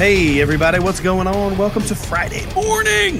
Hey, everybody, what's going on? Welcome to Friday morning.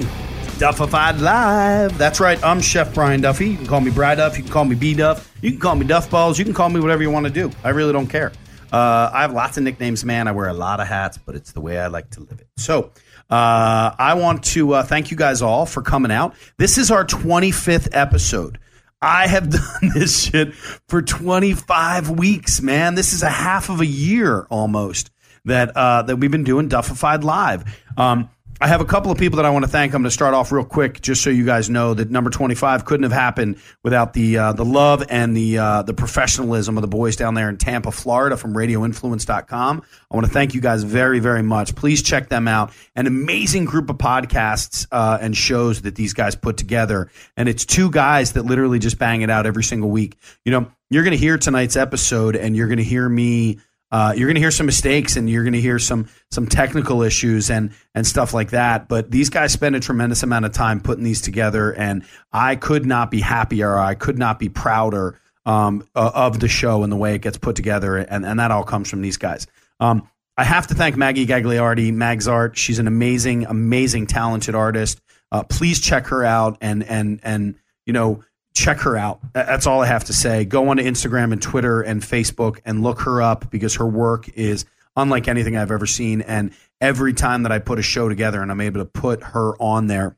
Duffified Live. That's right, I'm Chef Brian Duffy. You can call me Bry Duff, you can call me B Duff, you can call me Duff Balls, you can call me whatever you want to do. I really don't care. Uh, I have lots of nicknames, man. I wear a lot of hats, but it's the way I like to live it. So, uh, I want to uh, thank you guys all for coming out. This is our 25th episode. I have done this shit for 25 weeks, man. This is a half of a year almost that uh, that we've been doing Duffified Live. Um, I have a couple of people that I want to thank. I'm going to start off real quick, just so you guys know that number 25 couldn't have happened without the uh, the love and the uh, the professionalism of the boys down there in Tampa, Florida, from RadioInfluence.com. I want to thank you guys very, very much. Please check them out. An amazing group of podcasts uh, and shows that these guys put together, and it's two guys that literally just bang it out every single week. You know, you're going to hear tonight's episode, and you're going to hear me uh, you're going to hear some mistakes and you're going to hear some some technical issues and and stuff like that. But these guys spend a tremendous amount of time putting these together, and I could not be happier. I could not be prouder um, of the show and the way it gets put together, and and that all comes from these guys. Um, I have to thank Maggie Gagliardi, Mag's Art. She's an amazing, amazing, talented artist. Uh, please check her out and and and you know check her out. That's all I have to say. Go on to Instagram and Twitter and Facebook and look her up because her work is unlike anything I've ever seen. And every time that I put a show together and I'm able to put her on there,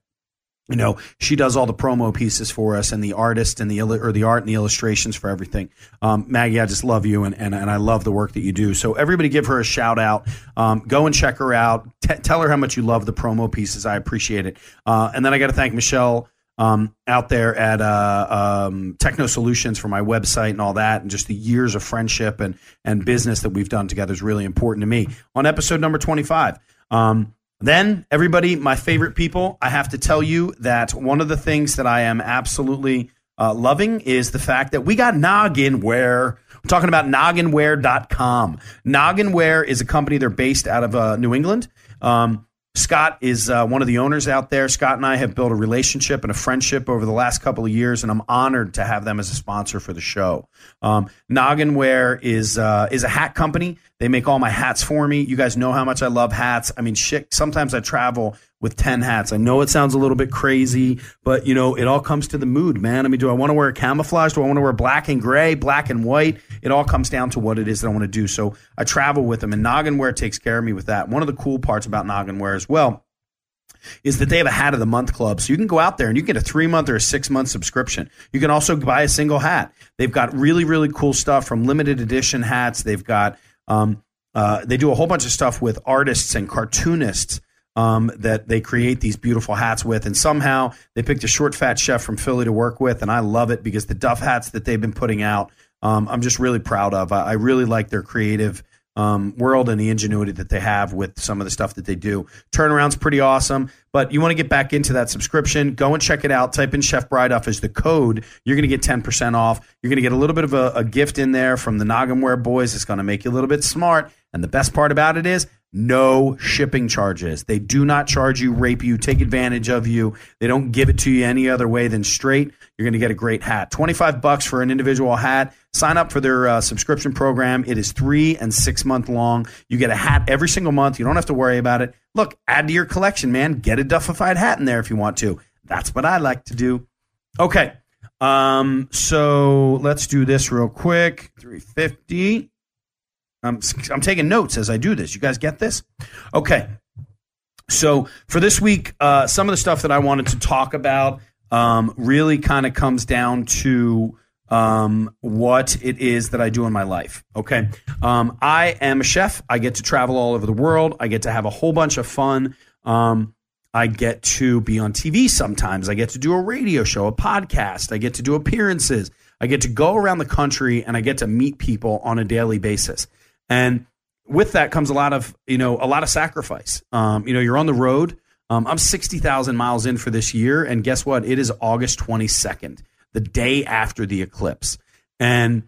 you know, she does all the promo pieces for us and the artist and the or the art and the illustrations for everything. Um, Maggie, I just love you and, and and I love the work that you do. So everybody, give her a shout out. Um, go and check her out. T- tell her how much you love the promo pieces. I appreciate it. Uh, and then I got to thank Michelle um, out there at uh, um, Techno Solutions for my website and all that, and just the years of friendship and and business that we've done together is really important to me. On episode number twenty five. Um, then, everybody, my favorite people, I have to tell you that one of the things that I am absolutely uh, loving is the fact that we got Nogginware. We're talking about nogginware.com. Nogginware is a company, they're based out of uh, New England. Um, Scott is uh, one of the owners out there. Scott and I have built a relationship and a friendship over the last couple of years, and I'm honored to have them as a sponsor for the show. Um, Nogginware is uh, is a hat company. They make all my hats for me. You guys know how much I love hats. I mean, shit. Sometimes I travel with 10 hats. I know it sounds a little bit crazy, but you know, it all comes to the mood, man. I mean, do I want to wear camouflage? Do I want to wear black and gray, black and white? It all comes down to what it is that I want to do. So I travel with them and Nogginware takes care of me with that. One of the cool parts about Nogginware as well is that they have a hat of the month club. So you can go out there and you get a three month or a six month subscription. You can also buy a single hat. They've got really, really cool stuff from limited edition hats. They've got, um, uh, they do a whole bunch of stuff with artists and cartoonists um, that they create these beautiful hats with. And somehow they picked a short, fat chef from Philly to work with. And I love it because the Duff hats that they've been putting out, um, I'm just really proud of. I, I really like their creative um, world and the ingenuity that they have with some of the stuff that they do. Turnaround's pretty awesome, but you want to get back into that subscription, go and check it out. Type in Chef Bryduff as the code. You're going to get 10% off. You're going to get a little bit of a, a gift in there from the Nogginware boys. It's going to make you a little bit smart. And the best part about it is no shipping charges. They do not charge you, rape you, take advantage of you. They don't give it to you any other way than straight. You're going to get a great hat. 25 bucks for an individual hat. Sign up for their uh, subscription program. It is three and six month long. You get a hat every single month. You don't have to worry about it. Look, add to your collection, man. Get a duffified hat in there if you want to. That's what I like to do. Okay. Um, so let's do this real quick. 350. I'm, I'm taking notes as I do this. You guys get this? Okay. So for this week, uh, some of the stuff that I wanted to talk about um, really kind of comes down to um, what it is that I do in my life. Okay. Um, I am a chef. I get to travel all over the world. I get to have a whole bunch of fun. Um, I get to be on TV sometimes. I get to do a radio show, a podcast. I get to do appearances. I get to go around the country and I get to meet people on a daily basis. And with that comes a lot of you know a lot of sacrifice. Um, you know, you're on the road. Um, I'm sixty thousand miles in for this year, and guess what? It is August 22nd, the day after the eclipse, and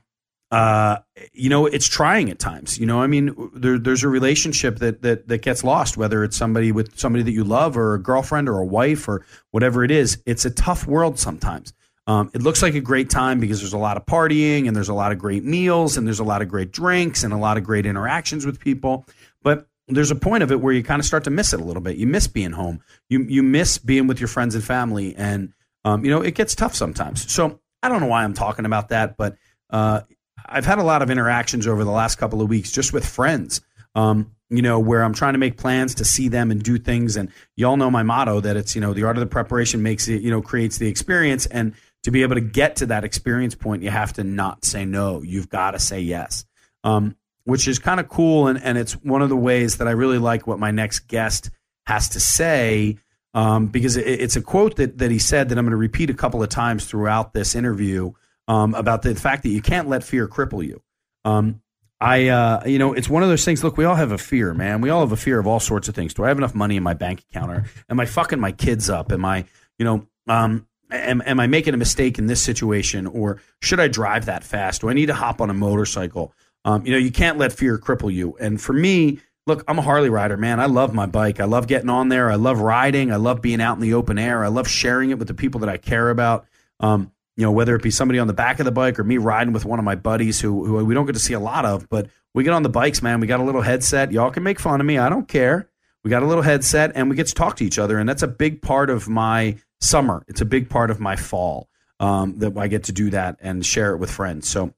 uh, you know it's trying at times. You know, I mean, there, there's a relationship that that that gets lost, whether it's somebody with somebody that you love, or a girlfriend, or a wife, or whatever it is. It's a tough world sometimes. Um, it looks like a great time because there's a lot of partying and there's a lot of great meals and there's a lot of great drinks and a lot of great interactions with people. But there's a point of it where you kind of start to miss it a little bit. You miss being home. You you miss being with your friends and family, and um, you know it gets tough sometimes. So I don't know why I'm talking about that, but uh, I've had a lot of interactions over the last couple of weeks just with friends. Um, you know, where I'm trying to make plans to see them and do things. And y'all know my motto that it's, you know, the art of the preparation makes it, you know, creates the experience. And to be able to get to that experience point, you have to not say no. You've got to say yes, um, which is kind of cool. And, and it's one of the ways that I really like what my next guest has to say um, because it, it's a quote that, that he said that I'm going to repeat a couple of times throughout this interview um, about the fact that you can't let fear cripple you. Um, I, uh, you know, it's one of those things. Look, we all have a fear, man. We all have a fear of all sorts of things. Do I have enough money in my bank account? Or am I fucking my kids up? Am I, you know, um, am, am I making a mistake in this situation or should I drive that fast? Do I need to hop on a motorcycle? Um, you know, you can't let fear cripple you. And for me, look, I'm a Harley rider, man. I love my bike. I love getting on there. I love riding. I love being out in the open air. I love sharing it with the people that I care about. Um, you know, whether it be somebody on the back of the bike or me riding with one of my buddies who, who we don't get to see a lot of, but we get on the bikes, man. We got a little headset. Y'all can make fun of me. I don't care. We got a little headset and we get to talk to each other. And that's a big part of my summer. It's a big part of my fall um, that I get to do that and share it with friends. So,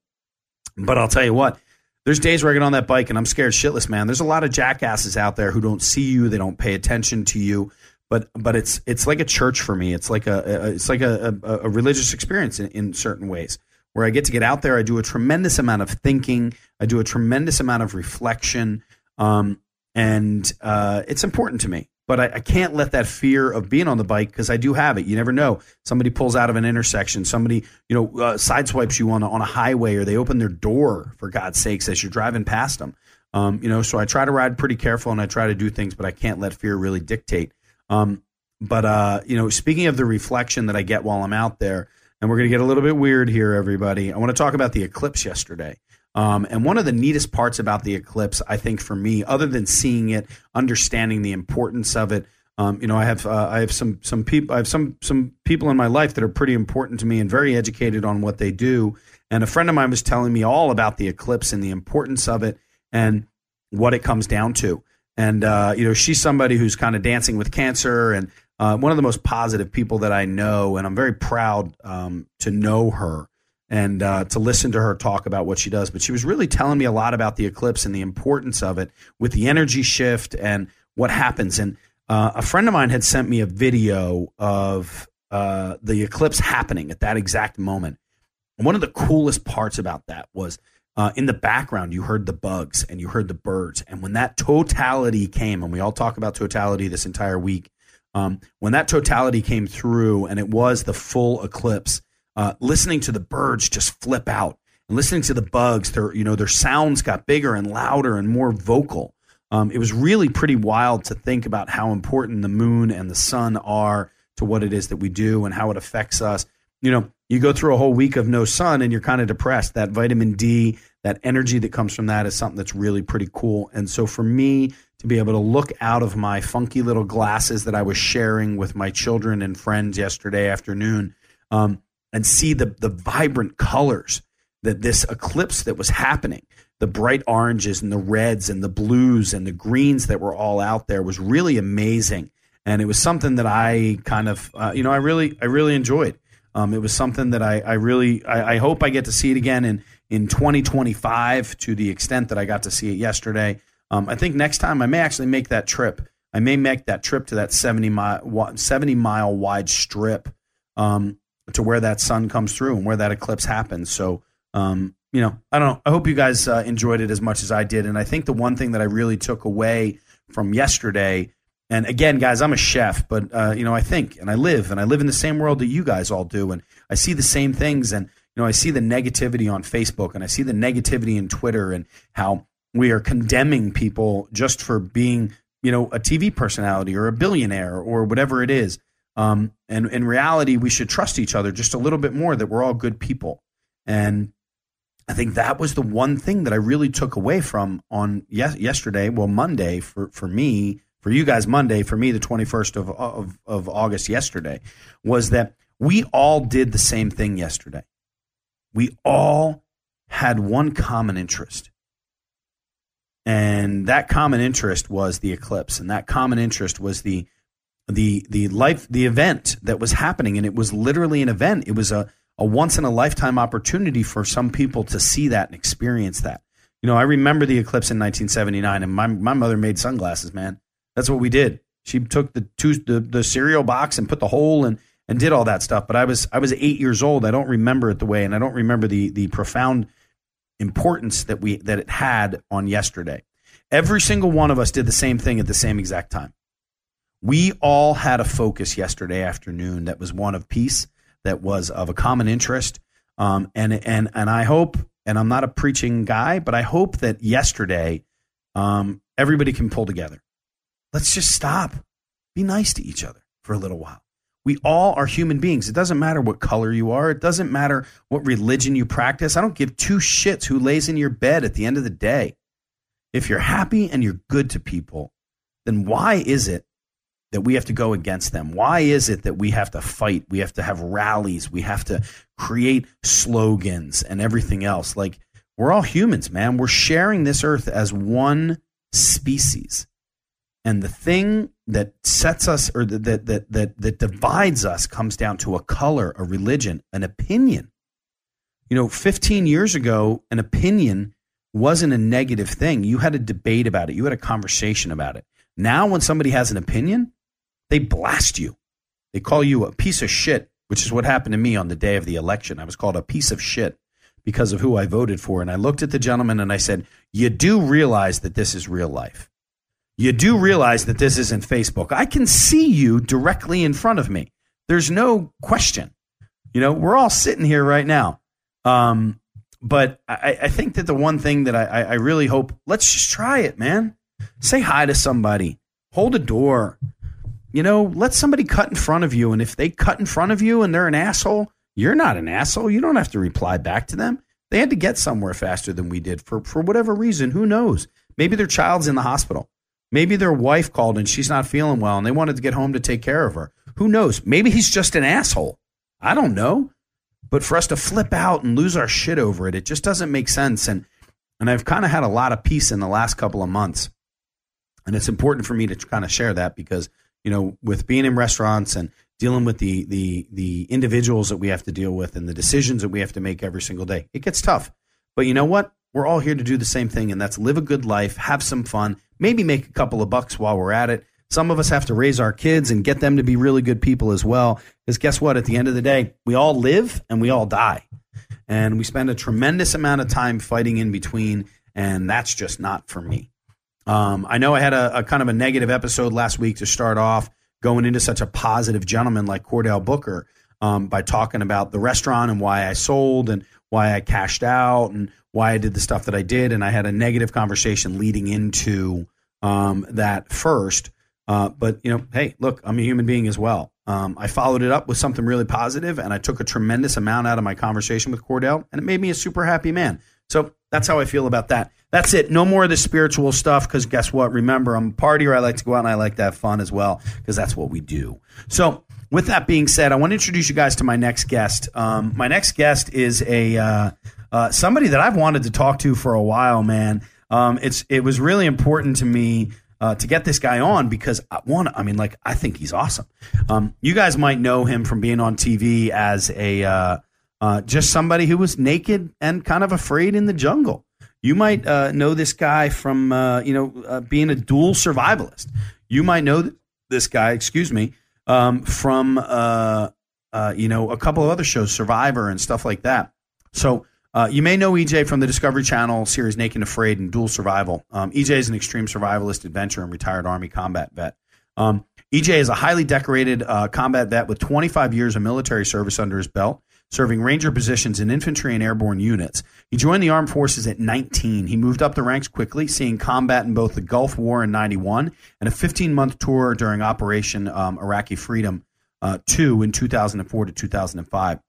but I'll tell you what, there's days where I get on that bike and I'm scared shitless, man. There's a lot of jackasses out there who don't see you, they don't pay attention to you. But but it's it's like a church for me. It's like a, a it's like a, a, a religious experience in, in certain ways where I get to get out there. I do a tremendous amount of thinking. I do a tremendous amount of reflection, um, and uh, it's important to me but I, I, can't let that fear of being on the bike because I do have it. You never know. Somebody pulls out of an intersection. Somebody, you know, uh, sideswipes you on a, on a highway, or they open their door for God's sakes as you're driving past them. Um, you know, so I try to ride pretty careful and I try to do things, but I can't let fear really dictate. Um, but uh, you know, speaking of the reflection that I get while I'm out there, and we're going to get a little bit weird here, everybody. I want to talk about the eclipse yesterday. Um, and one of the neatest parts about the eclipse, I think, for me, other than seeing it, understanding the importance of it, um, you know, I have uh, I have some some people I have some some people in my life that are pretty important to me and very educated on what they do. And a friend of mine was telling me all about the eclipse and the importance of it and what it comes down to. And uh, you know, she's somebody who's kind of dancing with cancer and uh, one of the most positive people that I know, and I'm very proud um, to know her and uh, to listen to her talk about what she does. But she was really telling me a lot about the eclipse and the importance of it with the energy shift and what happens. And uh, a friend of mine had sent me a video of uh, the eclipse happening at that exact moment. And one of the coolest parts about that was uh, in the background, you heard the bugs and you heard the birds. And when that totality came, and we all talk about totality this entire week, um, when that totality came through and it was the full eclipse, uh, listening to the birds just flip out and listening to the bugs, their you know their sounds got bigger and louder and more vocal. Um, it was really pretty wild to think about how important the moon and the sun are to what it is that we do and how it affects us. You know, you go through a whole week of no sun and you're kind of depressed. That vitamin D, that energy that comes from that is something that's really pretty cool. And so for me to be able to look out of my funky little glasses that I was sharing with my children and friends yesterday afternoon, um, and see the the vibrant colors that this eclipse that was happening the bright oranges and the reds and the blues and the greens that were all out there was really amazing. And it was something that i kind of uh, you know i really i really enjoyed. Um, it was something that i, I really I, I, hope i get to see it again in in 2025 to the extent that i got to see it yesterday. Um, i think next time i may actually make that trip. I may make that trip to that 70 mile 70 mile wide strip. Um, to where that sun comes through and where that eclipse happens. So, um, you know, I don't know. I hope you guys uh, enjoyed it as much as I did. And I think the one thing that I really took away from yesterday, and again, guys, I'm a chef, but uh, you know, I think and I live and I live in the same world that you guys all do, and I see the same things. And you know, I see the negativity on Facebook and I see the negativity in Twitter and how we are condemning people just for being, you know, a TV personality or a billionaire or whatever it is. Um, and in reality, we should trust each other just a little bit more that we're all good people. And I think that was the one thing that I really took away from on yes, yesterday, well, Monday for, for me, for you guys, Monday, for me, the 21st of, of, of August yesterday, was that we all did the same thing yesterday. We all had one common interest. And that common interest was the eclipse. And that common interest was the the the life the event that was happening. And it was literally an event. It was a a once in a lifetime opportunity for some people to see that and experience that. You know, I remember the eclipse in 1979, and my my mother made sunglasses. Man, that's what we did. She took the two the, the cereal box and put the hole and and did all that stuff. But I was I was eight years old. I don't remember it the way, and I don't remember the the profound importance that we that it had on yesterday. Every single one of us did the same thing at the same exact time. We all had a focus yesterday afternoon that was one of peace that was of a common interest. Um, and and and I hope, and I'm not a preaching guy, but I hope that yesterday um, everybody can pull together. Let's just stop. Be nice to each other for a little while. We all are human beings. It doesn't matter what color you are. It doesn't matter what religion you practice. I don't give two shits who lays in your bed at the end of the day. If you're happy and you're good to people, then why is it that we have to go against them? Why is it that we have to fight? We have to have rallies. We have to create slogans and everything else. Like, we're all humans, man. We're sharing this earth as one species. And the thing that sets us or that, that, that, that divides us comes down to a color, a religion, an opinion. You know, 15 years ago, an opinion wasn't a negative thing. You had a debate about it, you had a conversation about it. Now, when somebody has an opinion, they blast you. They call you a piece of shit, which is what happened to me on the day of the election. I was called a piece of shit because of who I voted for. And I looked at the gentleman and I said, You do realize that this is real life. You do realize that this isn't Facebook. I can see you directly in front of me. There's no question. You know, we're all sitting here right now. Um, but I, I, think that the one thing that I, I really hope, let's just try it, man. Say hi to somebody, hold a door, you know, let somebody cut in front of you. And if they cut in front of you and they're an asshole, you're not an asshole. You don't have to reply back to them. They had to get somewhere faster than we did for, for whatever reason. Who knows? Maybe their child's in the hospital. Maybe their wife called and she's not feeling well and they wanted to get home to take care of her. Who knows? Maybe he's just an asshole. I don't know. But for us to flip out and lose our shit over it, it just doesn't make sense. And and I've kind of had a lot of peace in the last couple of months. And it's important for me to kind of share that because you know, with being in restaurants and dealing with the the the individuals that we have to deal with and the decisions that we have to make every single day. It gets tough. But you know what? We're all here to do the same thing and that's live a good life, have some fun, maybe make a couple of bucks while we're at it. Some of us have to raise our kids and get them to be really good people as well. Because guess what? At the end of the day, we all live and we all die. And we spend a tremendous amount of time fighting in between. And that's just not for me. Um, I know I had a, a, kind of a negative episode last week to start off, going into such a positive gentleman like Cordell Booker um, by talking about the restaurant and why I sold and why I cashed out and why I did the stuff that I did. And I had a negative conversation leading into um, that first. Uh, but you know, hey, look, I'm a human being as well. Um, I followed it up with something really positive, and I took a tremendous amount out of my conversation with Cordell, and it made me a super happy man. So that's how I feel about that. That's it. No more of the spiritual stuff because guess what? Remember, I'm a partier. I like to go out and I like to have fun as well because that's what we do. So, with that being said, I want to introduce you guys to my next guest. Um, my next guest is a uh, uh, somebody that I've wanted to talk to for a while, man. Um, it's it was really important to me uh, to get this guy on because I want. I mean, like I think he's awesome. Um, you guys might know him from being on TV as a uh, uh, just somebody who was naked and kind of afraid in the jungle. You might uh, know this guy from uh, you know uh, being a dual survivalist. You might know this guy, excuse me, um, from uh, uh, you know a couple of other shows, Survivor and stuff like that. So. you may know EJ from the Discovery Channel series Naked and Afraid and Dual Survival. Um, EJ is an extreme survivalist, adventure, and retired Army combat vet. Um, EJ is a highly decorated combat vet with 25 years of military service under his belt serving ranger positions in infantry and airborne units. He joined the armed forces at 19. He moved up the ranks quickly, seeing combat in both the Gulf War in 91 and a 15 month tour during Operation um, Iraqi Freedom uh, 2 in 2004 to 2005.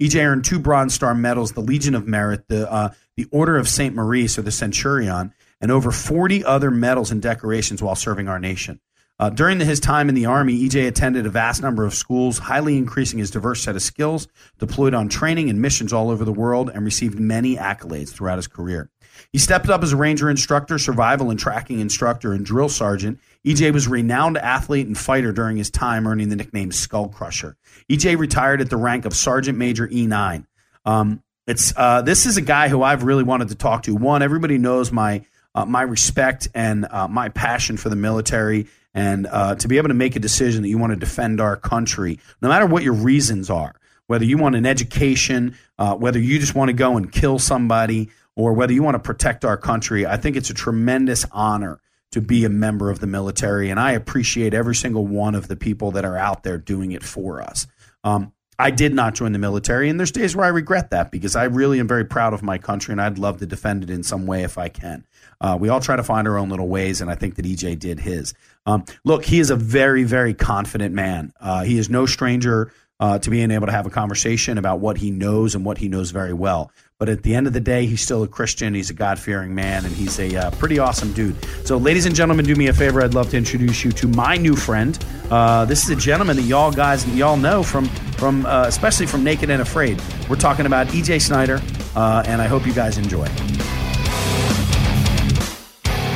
EJ earned two Bronze Star medals, the Legion of Merit, the uh, the Order of Saint Maurice, or the Centurion, and over 40 other medals and decorations while serving our nation. Uh, during his time in the Army, EJ attended a vast number of schools, highly increasing his diverse set of skills, deployed on training and missions all over the world, and received many accolades throughout his career. He stepped up as a ranger instructor, survival and tracking instructor, and drill sergeant. EJ was a renowned athlete and fighter during his time, earning the nickname Skull Crusher. EJ retired at the rank of Sergeant Major E9. Um, it's uh, this is a guy who I've really wanted to talk to. One, everybody knows my uh, my respect and uh, my passion for the military, and uh, to be able to make a decision that you want to defend our country, no matter what your reasons are, whether you want an education, uh, whether you just want to go and kill somebody, or whether you want to protect our country, I think it's a tremendous honor to be a member of the military, and I appreciate every single one of the people that are out there doing it for us. Um, I did not join the military, and there's days where I regret that because I really am very proud of my country, and I'd love to defend it in some way if I can. Uh, we all try to find our own little ways, and I think that EJ did his. Um, look, he is a very, very confident man. Uh, he is no stranger uh, to being able to have a conversation about what he knows and what he knows very well. But at the end of the day, he's still a Christian. He's a God fearing man, and he's a uh, pretty awesome dude. So, ladies and gentlemen, do me a favor. I'd love to introduce you to my new friend. Uh, this is a gentleman that y'all guys y'all know from from uh, especially from Naked and Afraid. We're talking about EJ Snyder, uh, and I hope you guys enjoy.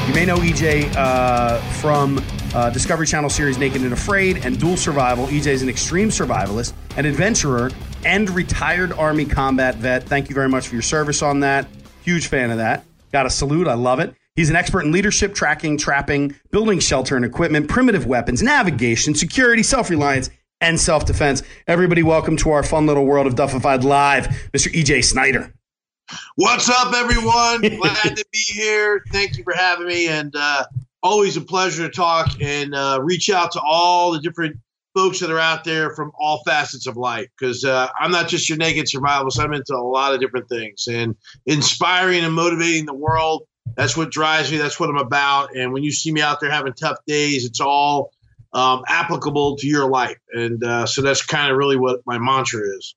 You may know EJ uh, from uh, Discovery Channel series Naked and Afraid and Dual Survival. EJ is an extreme survivalist, an adventurer, and retired Army combat vet. Thank you very much for your service on that. Huge fan of that. Got a salute. I love it. He's an expert in leadership, tracking, trapping, building shelter and equipment, primitive weapons, navigation, security, self reliance, and self defense. Everybody, welcome to our fun little world of Duffified Live, Mr. EJ Snyder. What's up, everyone? Glad to be here. Thank you for having me, and uh, always a pleasure to talk and uh, reach out to all the different folks that are out there from all facets of life. Because uh, I'm not just your naked survivalist; I'm into a lot of different things, and inspiring and motivating the world. That's what drives me. That's what I'm about. And when you see me out there having tough days, it's all um, applicable to your life, and uh, so that's kind of really what my mantra is.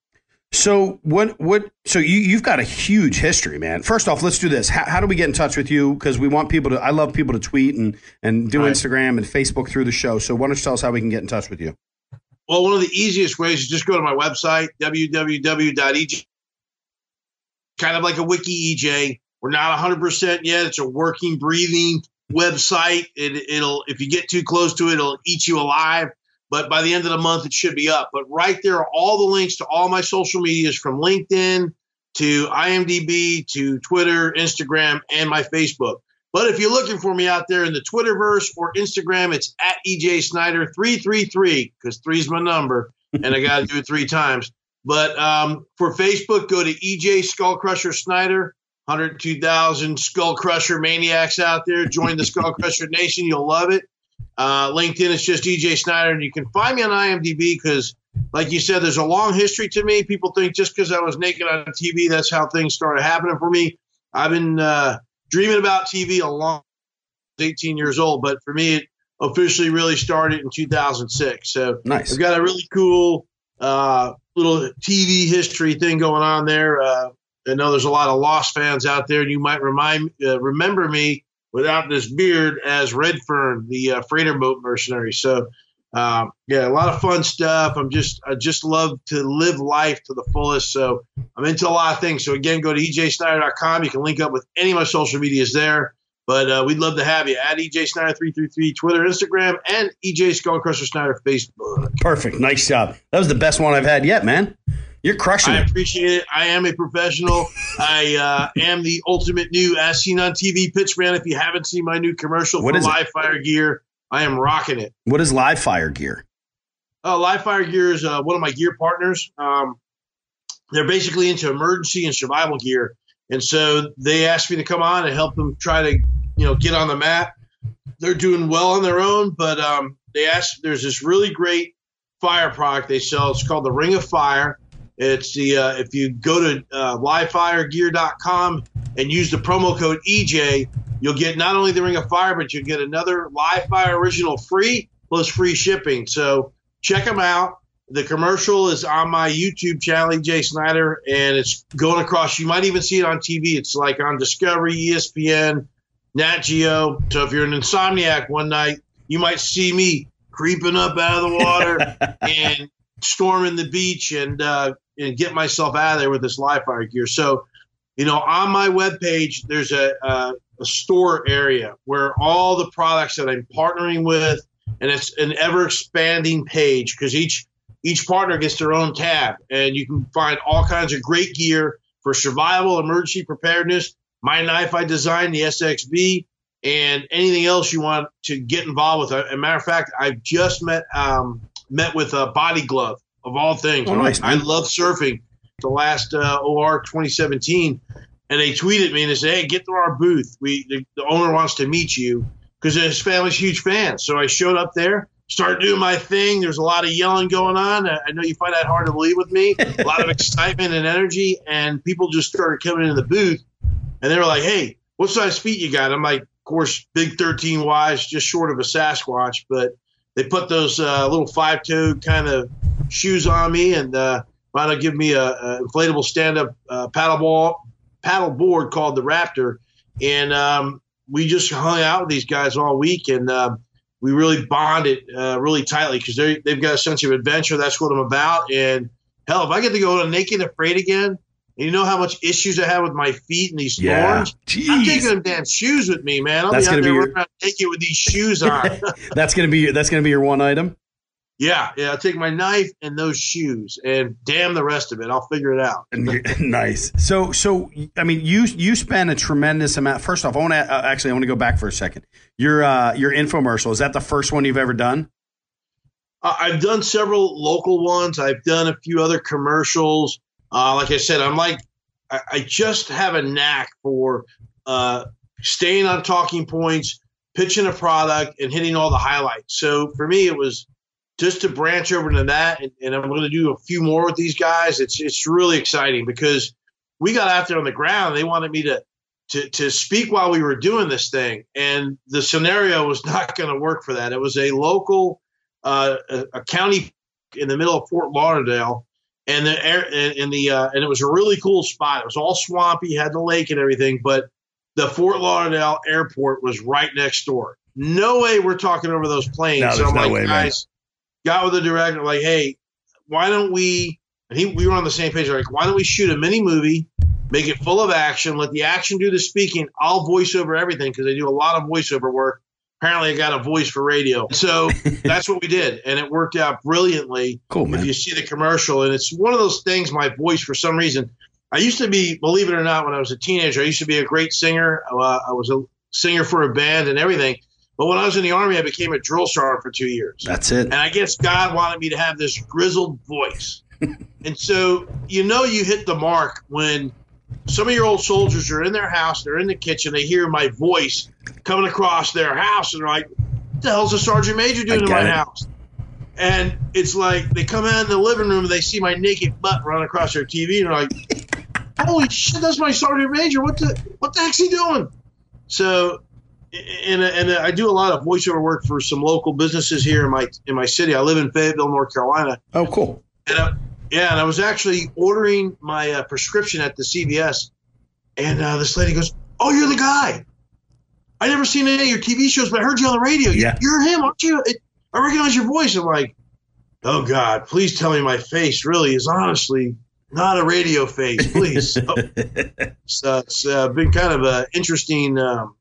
So what what so you you've got a huge history, man. First off, let's do this. How, how do we get in touch with you? Because we want people to. I love people to tweet and and do right. Instagram and Facebook through the show. So why don't you tell us how we can get in touch with you? Well, one of the easiest ways is just go to my website www.ej. Kind of like a wiki EJ. We're not 100% yet. It's a working, breathing website. It, it'll if you get too close to it, it'll eat you alive but by the end of the month, it should be up. But right there are all the links to all my social medias from LinkedIn to IMDb to Twitter, Instagram, and my Facebook. But if you're looking for me out there in the Twitterverse or Instagram, it's at EJ Snyder 333 because three is my number and I got to do it three times. But um, for Facebook, go to EJ Skull Crusher Snyder. 102,000 Skull Crusher maniacs out there. Join the Skull Crusher Nation. You'll love it. Uh, LinkedIn is just EJ Snyder, and you can find me on IMDb because, like you said, there's a long history to me. People think just because I was naked on TV, that's how things started happening for me. I've been uh, dreaming about TV a long, 18 years old, but for me, it officially really started in 2006. So nice. I've got a really cool uh, little TV history thing going on there. Uh, I know there's a lot of Lost fans out there, and you might remind uh, remember me without this beard as Redfern, the uh, freighter boat mercenary. So, um, yeah, a lot of fun stuff. I'm just, I just love to live life to the fullest. So I'm into a lot of things. So again, go to ejsnyder.com. You can link up with any of my social medias there. But uh, we'd love to have you at EJ Snyder three three three Twitter, Instagram, and EJ Skullcrusher Snyder Facebook. Perfect, nice job. That was the best one I've had yet, man. You're crushing I it. I appreciate it. I am a professional. I uh, am the ultimate new as seen on TV pitch man. If you haven't seen my new commercial what for Live Fire Gear, I am rocking it. What is Live Fire Gear? Uh, Live Fire Gear is uh, one of my gear partners. Um, they're basically into emergency and survival gear, and so they asked me to come on and help them try to, you know, get on the map. They're doing well on their own, but um, they asked. There's this really great fire product they sell. It's called the Ring of Fire It's the uh, if you go to uh, livefiregear.com and use the promo code EJ, you'll get not only the Ring of Fire, but you'll get another Live Fire original free plus free shipping. So check them out. The commercial is on my YouTube channel, EJ Snyder, and it's going across. You might even see it on TV. It's like on Discovery, ESPN, Nat Geo. So if you're an insomniac one night, you might see me creeping up out of the water and storming the beach and uh, and get myself out of there with this live fire gear. So, you know, on my webpage, there's a, a, a store area where all the products that I'm partnering with, and it's an ever expanding page because each each partner gets their own tab, and you can find all kinds of great gear for survival, emergency preparedness. My knife I designed, the SXV, and anything else you want to get involved with. As a matter of fact, I've just met um, met with a Body Glove of all things. Oh, nice, I love surfing. The last uh, OR 2017, and they tweeted me and they said, "Hey, get to our booth. We the, the owner wants to meet you because his family's huge fans." So I showed up there, started doing my thing. There's a lot of yelling going on. I I know you find that hard to believe with me. a lot of excitement and energy, and people just started coming into the booth, and they were like, "Hey, what size feet you got?" I'm like, "Of course, big 13 wise, just short of a Sasquatch, but." They put those uh, little five-toed kind of shoes on me and uh, wound up giving me a, a inflatable stand-up uh, paddle ball paddle board called the Raptor, and um, we just hung out with these guys all week, and um, we really bonded uh, really tightly because they they've got a sense of adventure. That's what I'm about, and hell, if I get to go to Naked Afraid again. And you know how much issues I have with my feet and these Yeah. thorns? I'm taking them damn shoes with me, man. I'll That's be out gonna there be your- running around naked with these shoes on. That's gonna be that's gonna be your one item. yeah, yeah. I'll take my knife and those shoes, and damn the rest of it. I'll figure it out. nice. So, so I mean, you you spend a tremendous amount. First off, I want to uh, actually I want to go back for a second. Your uh, your infomercial is that the first one you've ever done? Uh, I've done several local ones. I've done a few other commercials. Uh, like I said, I'm like, I, I just have a knack for uh, staying on talking points, pitching a product, and hitting all the highlights. So for me, it was just to branch over to that, and, and I'm going to do a few more with these guys. It's it's really exciting because we got out there on the ground. They wanted me to to to speak while we were doing this thing, and the scenario was not going to work for that. It was a local uh, a, a county in the middle of Fort Lauderdale, and the air and, the uh, and it was a really cool spot. It was all swampy, had the lake and everything, but the Fort Lauderdale airport was right next door. No way we're talking over those planes. No, so I'm no like, way, man. guys, got with the director, like, hey, why don't we? And he, we were on the same page. Like, why don't we shoot a mini movie, make it full of action, let the action do the speaking. I'll voice over everything because they do a lot of voiceover work. Apparently, I got a voice for radio, so that's what we did, and it worked out brilliantly. Cool, If man. you see the commercial, and it's one of those things. My voice, for some reason, I used to be, believe it or not, when I was a teenager, I used to be a great singer. Uh, I was a singer for a band and everything. But when I was in the army, I became a drill sergeant for two years. That's it. And I guess God wanted me to have this grizzled voice. and so, you know, you hit the mark when some of your old soldiers are in their house, they're in the kitchen, they hear my voice coming across their house, and they're like, what the hell's a sergeant major doing in my it. house? And it's like they come out in the living room and they see my naked butt run across their TV, and they're like, "Holy shit, that's my sergeant major! What the what the heck's he doing?" So, and and I do a lot of voiceover work for some local businesses here in my in my city. I live in Fayetteville, North Carolina, Oh, cool. and I, yeah, and I was actually ordering my uh, prescription at the CVS, and uh, this lady goes, "Oh, you're the guy. I never seen any of your TV shows, but I heard you on the radio. Yeah. You're him, aren't you? I recognize your voice." I'm like, "Oh God, please tell me my face really is honestly not a radio face, please." so, so it's uh, been kind of a interesting, um,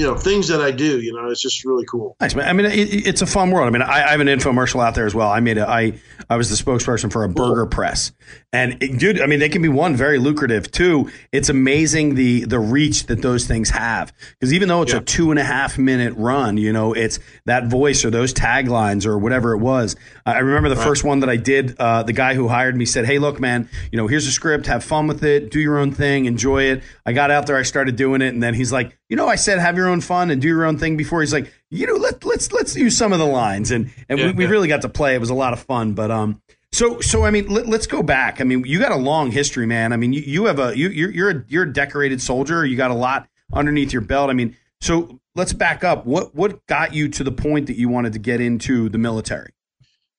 you know, things that I do. You know, it's just really cool. Nice, man. I mean, it, it's a fun world. I mean, I, I have an infomercial out there as well. I made a, I, I was the spokesperson for a burger press, and it, dude, I mean, they can be one very lucrative. Two, it's amazing the the reach that those things have. Because even though it's Yeah. a two and a half minute run, you know, it's that voice or those taglines or whatever it was. I remember the first one that I did. Uh, the guy who hired me said, "Hey, look, man, you know, here's a script. Have fun with it. Do your own thing. Enjoy it." I got out there. I started doing it, and then he's like, "You know, I said have your own fun and do your own thing." Before he's like, "You know, let let's let's use some of the lines," and and Yeah, we, we yeah. really got to play. It was a lot of fun, but um. So, so I mean, let, us go back. I mean, you got a long history, man. I mean, you, you have a you you're you're a, you're a decorated soldier. You got a lot underneath your belt. I mean, so let's back up. What what got you to the point that you wanted to get into the military?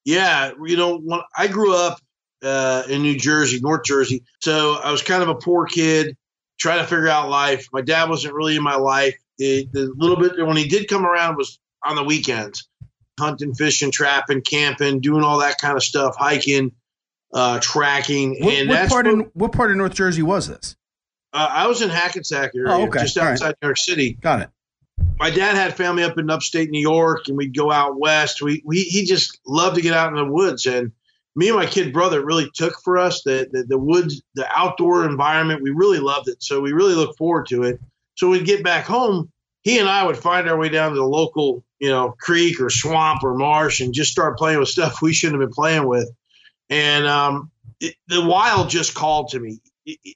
Yeah, you know, when I grew up uh, in New Jersey, North Jersey, so I was kind of a poor kid trying to figure out life. My dad wasn't really in my life. The, the little bit when he did come around was on the weekends, hunting, fishing, trapping, camping, doing all that kind of stuff, hiking, uh, tracking. What, and what that's part what, in what part of North Jersey was this? uh, I was in Hackensack area, Oh, okay. just All right. outside New York City. Got it. my dad had family up in upstate New York, and we'd go out west. We, we he just loved to get out in the woods, and me and my kid brother really took for us the, the the woods, the outdoor environment. We really loved it, so we really look forward to it. So we'd get back home. He and I would find our way down to the local, you know, creek or swamp or marsh, and just start playing with stuff we shouldn't have been playing with. And um, it, the wild just called to me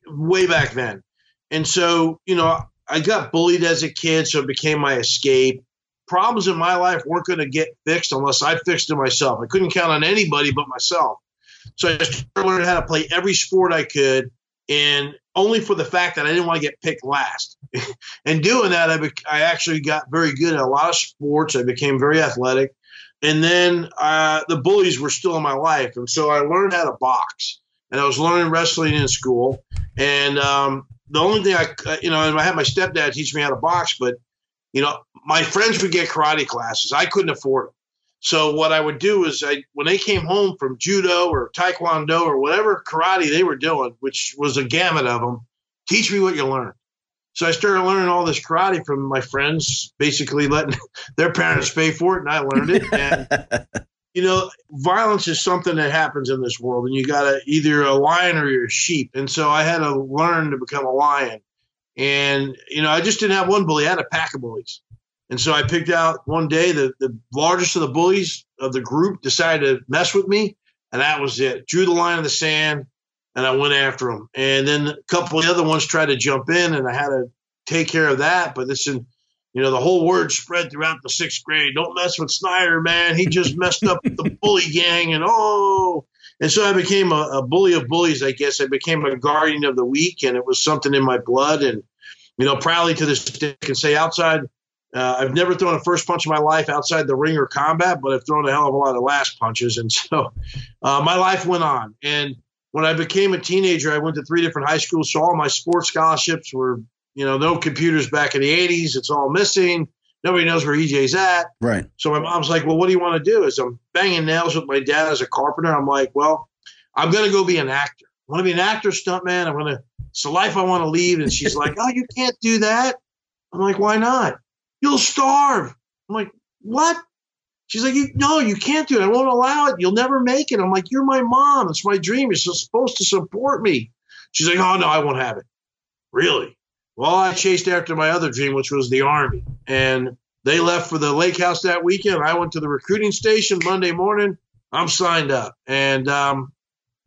way back then. And so, you know, I got bullied as a kid, so it became my escape. Problems in my life weren't going to get fixed unless I fixed it myself. I couldn't count on anybody but myself. So I learning how to play every sport I could, and only for the fact that I didn't want to get picked last. and doing that, I, I actually got very good at a lot of sports. I became very athletic. And then uh, the bullies were still in my life. And so I learned how to box. And I was learning wrestling in school. And um, the only thing I, uh, you know, I had my stepdad teach me how to box, but, you know, my friends would get karate classes. I couldn't afford them. So what I would do is I, when they came home from judo or taekwondo or whatever karate they were doing, which was a gamut of them, teach me what you learned. So I started learning all this karate from my friends, basically letting their parents pay for it, and I learned it. And you know, violence is something that happens in this world, and you got to either a lion or you're a sheep. And so I had to learn to become a lion. And you know, I just didn't have one bully; I had a pack of bullies. And so I picked out one day the the largest of the bullies of the group decided to mess with me, and that was it. Drew the line in the sand, and I went after him. And then a couple of the other ones tried to jump in, and I had to take care of that. But listen, you know, the whole word spread throughout the sixth grade. Don't mess with Snyder, man. He just messed up the bully gang, and oh. And so I became a, a bully of bullies, I guess. I became a guardian of the weak, and it was something in my blood. And, you know, proudly to this day, I can say outside, uh, I've never thrown a first punch in my life outside the ring or combat, but I've thrown a hell of a lot of last punches. And so uh, my life went on. And when I became a teenager, I went to three different high schools. So all my sports scholarships were, you know, no computers back in the 80s. It's all missing. Nobody knows where EJ's at. Right. So my mom's like, well, what do you want to do? As I'm banging nails with my dad as a carpenter, I'm like, well, I'm going to go be an actor. I want to be an actor, stuntman. I'm going to, it's the life I want to lead. And she's like, oh, you can't do that. I'm like, why not? You'll starve. I'm like, what? She's like, no, you can't do it. I won't allow it. You'll never make it. I'm like, you're my mom. It's my dream. You're supposed to support me. She's like, oh, no, I won't have it. Really? Well, I chased after my other dream, which was the Army. And they left for the lake house that weekend. I went to the recruiting station Monday morning. I'm signed up. And um,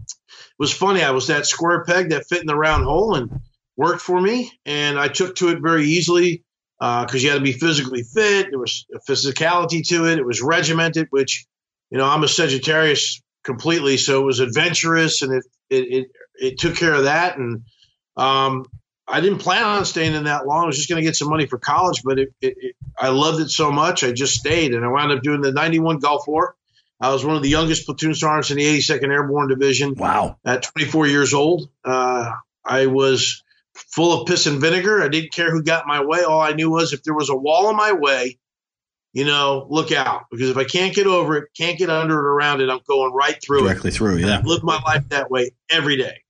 it was funny. I was that square peg that fit in the round hole and worked for me. And I took to it very easily because uh, you had to be physically fit. There was a physicality to it. It was regimented, which, you know, I'm a Sagittarius completely. So it was adventurous and it, it, it, it took care of that. And um, I didn't plan on staying in that long. I was just going to get some money for college, but it, it, it, I loved it so much. I just stayed and I wound up doing the 91 Gulf War. I was one of the youngest platoon sergeants in the 82nd Airborne Division. Wow. At 24 years old, uh, I was full of piss and vinegar. I didn't care who got my way. All I knew was if there was a wall in my way, you know, look out because if I can't get over it, can't get under it, around it, I'm going right through it. Directly it. through, yeah. I lived my life that way every day.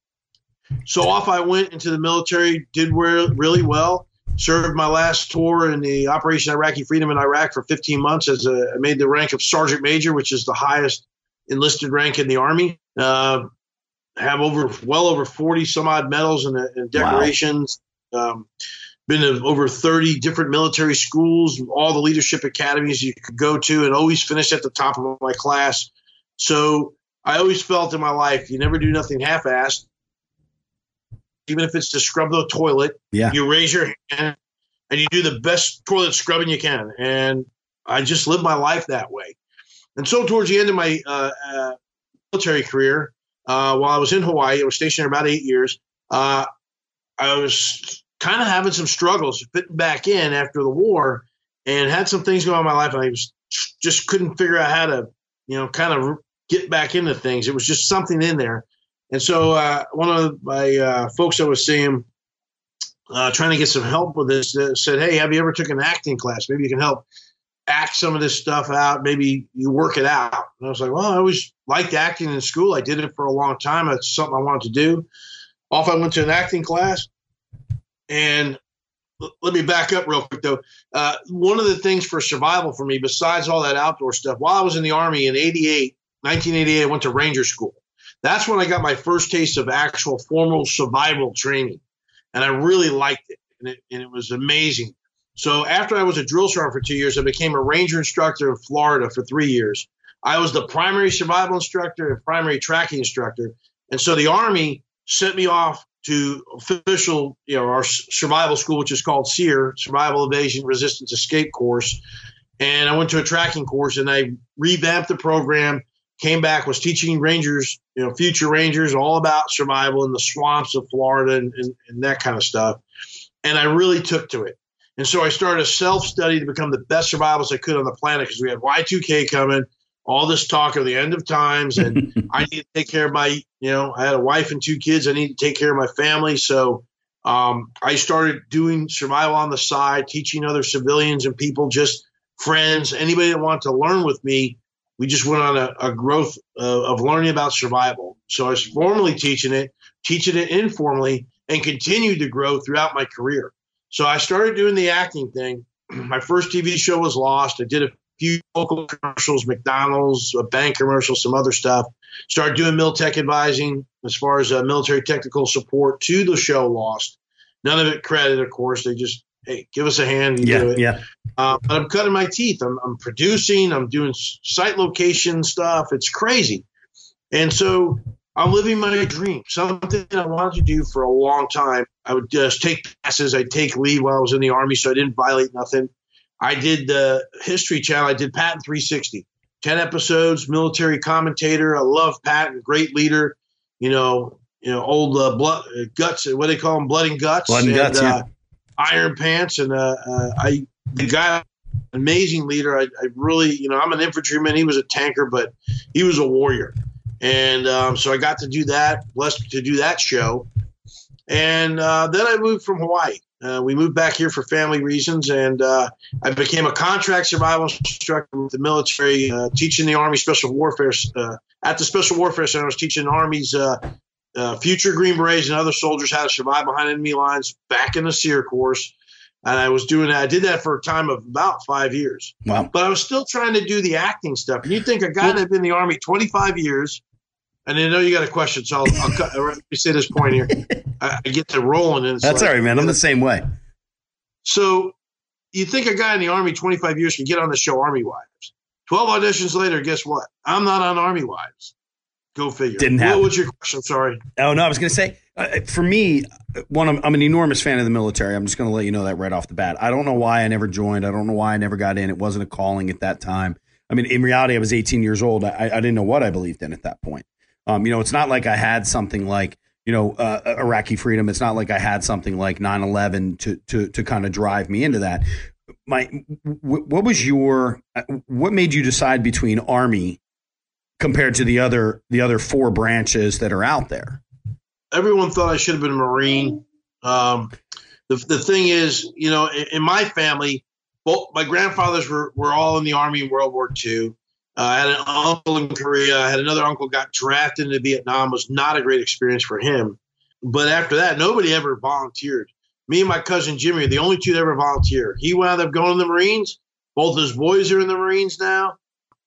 So off I went into the military, did re- really well. Served my last tour in the Operation Iraqi Freedom in Iraq for 15 months as a, I made the rank of sergeant major, which is the highest enlisted rank in the army. Uh, have over well over 40 some odd medals and, and decorations. Wow. Um, been to over 30 different military schools, all the leadership academies you could go to, and always finish at the top of my class. So I always felt in my life, you never do nothing half-assed. Even if it's to scrub the toilet, yeah. you raise your hand and you do the best toilet scrubbing you can. And I just lived my life that way. And so towards the end of my uh, uh, military career, uh, while I was in Hawaii, I was stationed there about eight years. Uh, I was kind of having some struggles fitting back in after the war, and had some things going on in my life, and I was just couldn't figure out how to, you know, kind of get back into things. It was just something in there. And so uh, one of my uh, folks I was seeing, uh, trying to get some help with this, uh, said, "Hey, have you ever took an acting class? Maybe you can help act some of this stuff out. Maybe you work it out." And I was like, "Well, I always liked acting in school. I did it for a long time. It's something I wanted to do." Off I went to an acting class, and let me back up real quick though. Uh, one of the things for survival for me, besides all that outdoor stuff, while I was in the army in 88, 1988, I went to Ranger School. That's when I got my first taste of actual formal survival training. And I really liked it. And it, and it was amazing. So after I was a drill sergeant for two years, I became a ranger instructor in Florida for three years. I was the primary survival instructor and primary tracking instructor. And so the Army sent me off to official, you know, our survival school, which is called SERE, Survival Evasion Resistance Escape Course. And I went to a tracking course and I revamped the program came back, was teaching Rangers, you know, future Rangers all about survival in the swamps of Florida and, and, and that kind of stuff. And I really took to it. And so I started a self study to become the best survivalist I could on the planet because we had Y2K coming, all this talk of the end of times. And I need to take care of my, you know, I had a wife and two kids. I need to take care of my family. So um, I started doing survival on the side, teaching other civilians and people, just friends, anybody that wanted to learn with me we just went on a, a growth uh, of learning about survival. So I was formally teaching it, teaching it informally, and continued to grow throughout my career. So I started doing the acting thing. my first TV show was Lost. I did a few local commercials, McDonald's, a bank commercial, some other stuff. Started doing Miltech advising as far as uh, military technical support to the show Lost. None of it credit, of course. They just hey, give us a hand. yeah, do it. yeah. Uh, but I'm cutting my teeth. I'm, I'm producing. I'm doing site location stuff. It's crazy. And so I'm living my dream. Something I wanted to do for a long time. I would just take passes. I'd take leave while I was in the army, so I didn't violate nothing. I did the History Channel. I did Patton 360, 10 episodes, military commentator. I love Patton, great leader. You know, you know, old uh, blood uh, guts. What do they call them? Blood and guts. Blood and, and guts. Uh, yeah Iron Pants, and uh, uh, I the guy amazing leader. I, I, really, you know, I'm an infantryman. He was a tanker, but he was a warrior. And um, so I got to do that, blessed to do that show. And uh, then I moved from Hawaii. Uh, we moved back here for family reasons, and uh, I became a contract survival instructor with the military, uh, teaching the Army Special Warfare at the Special Warfare Center. I was teaching the Army's uh, future Green Berets and other soldiers how to survive behind enemy lines back in the SERE course. And I was doing that. I did that for a time of about five years. Wow. But I was still trying to do the acting stuff. And you think a guy that's been in the Army 25 years, and I know you got a question, so I'll, I'll cut, let me say this point here. I, I get to rolling. And That's like, all right, man. I'm the same way. So you think a guy in the Army 25 years can get on the show Army Wives. 12 auditions later, guess what? I'm not on Army Wives. Go figure. Didn't happen. What was your question? Sorry. Oh no, I was going to say uh, for me, one I'm, I'm, an enormous fan of the military. I'm just going to let you know that right off the bat. I don't know why I never joined. I don't know why I never got in. It wasn't a calling at that time. I mean, in reality, I was 18 years old. I, I didn't know what I believed in at that point. Um, you know, it's not like I had something like you know uh, Iraqi freedom. It's not like I had something like 9/11 to to to kind of drive me into that. My, what was your uh, what made you decide between army compared to the other the other four branches that are out there. Everyone thought I should have been a Marine. Um, the, the thing is, you know, in, in, my family, both my grandfathers were, were all in the Army in World War II. Uh, I had an uncle in Korea. I had another uncle got drafted into Vietnam. It was not a great experience for him. But after that, nobody ever volunteered. Me and my cousin Jimmy are the only two that ever volunteered. He wound up going to the Marines. Both his boys are in the Marines now.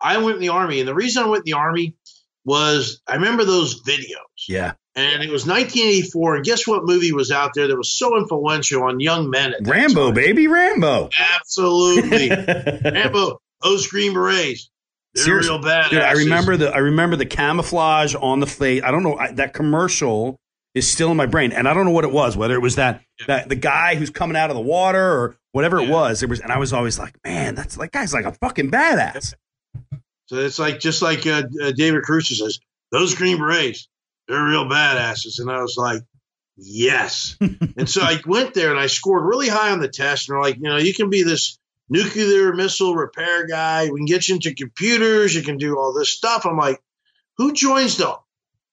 I went in the army, and the reason I went in the army was I remember those videos. Yeah. And it was 1984, and guess what movie was out there that was so influential on young men? Rambo, time? baby, Rambo. Absolutely, Rambo. Those Green Berets. They're Seriously. real bad. Dude, I remember the I remember the camouflage on the face. I don't know I, that commercial is still in my brain, and I don't know what it was. Whether it was that yeah. that the guy who's coming out of the water or whatever yeah. it was. It was, and I was always like, man, that's like guy's like a fucking badass. So it's like just like uh, uh, David Caruso says, those Green Berets, they're real badasses. And I was like, yes. and so I went there and I scored really high on the test. And they're like, you know, you can be this nuclear missile repair guy. We can get you into computers. You can do all this stuff. I'm like, who joins the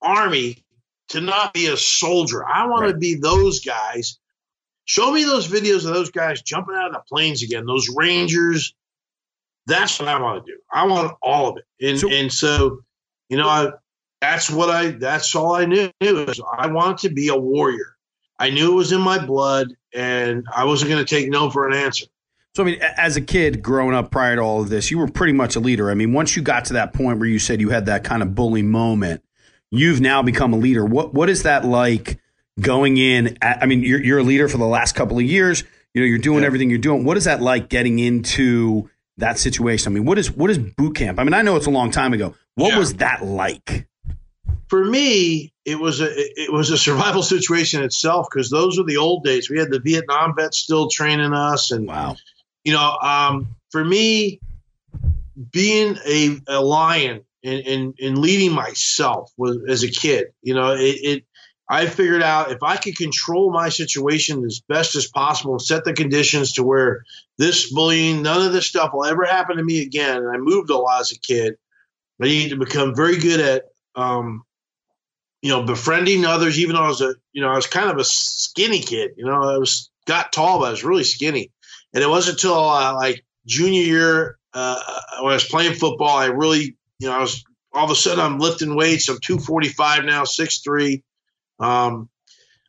army to not be a soldier? I want right. to be those guys. Show me those videos of those guys jumping out of the planes again, those Rangers. That's what I want to do. I want all of it. And so, and so you know, I, that's what I, that's all I knew. I wanted to be a warrior. I knew it was in my blood and I wasn't going to take no for an answer. So, I mean, as a kid growing up prior to all of this, you were pretty much a leader. I mean, once you got to that point where you said you had that kind of bully moment, you've now become a leader. What What is that like going in? At, I mean, you're, you're a leader for the last couple of years. You know, you're doing yeah. everything you're doing. What is that like getting into that situation? I mean, what is what is boot camp? I mean, I know it's a long time ago. What yeah. was that like? For me, it was a it was a survival situation itself because those were the old days. We had the Vietnam vets still training us, and wow, you know, um, for me, being a, a lion and, and, and leading myself was as a kid, you know, it, it I figured out if I could control my situation as best as possible and set the conditions to where this bullying, none of this stuff will ever happen to me again. And I moved a lot as a kid. I needed to become very good at, um, you know, befriending others. Even though I was a, you know, I was kind of a skinny kid. You know, I was got tall, but I was really skinny. And it wasn't until uh, like junior year uh, when I was playing football, I really, you know, I was all of a sudden I'm lifting weights. I'm 245 now, 6'3". Um,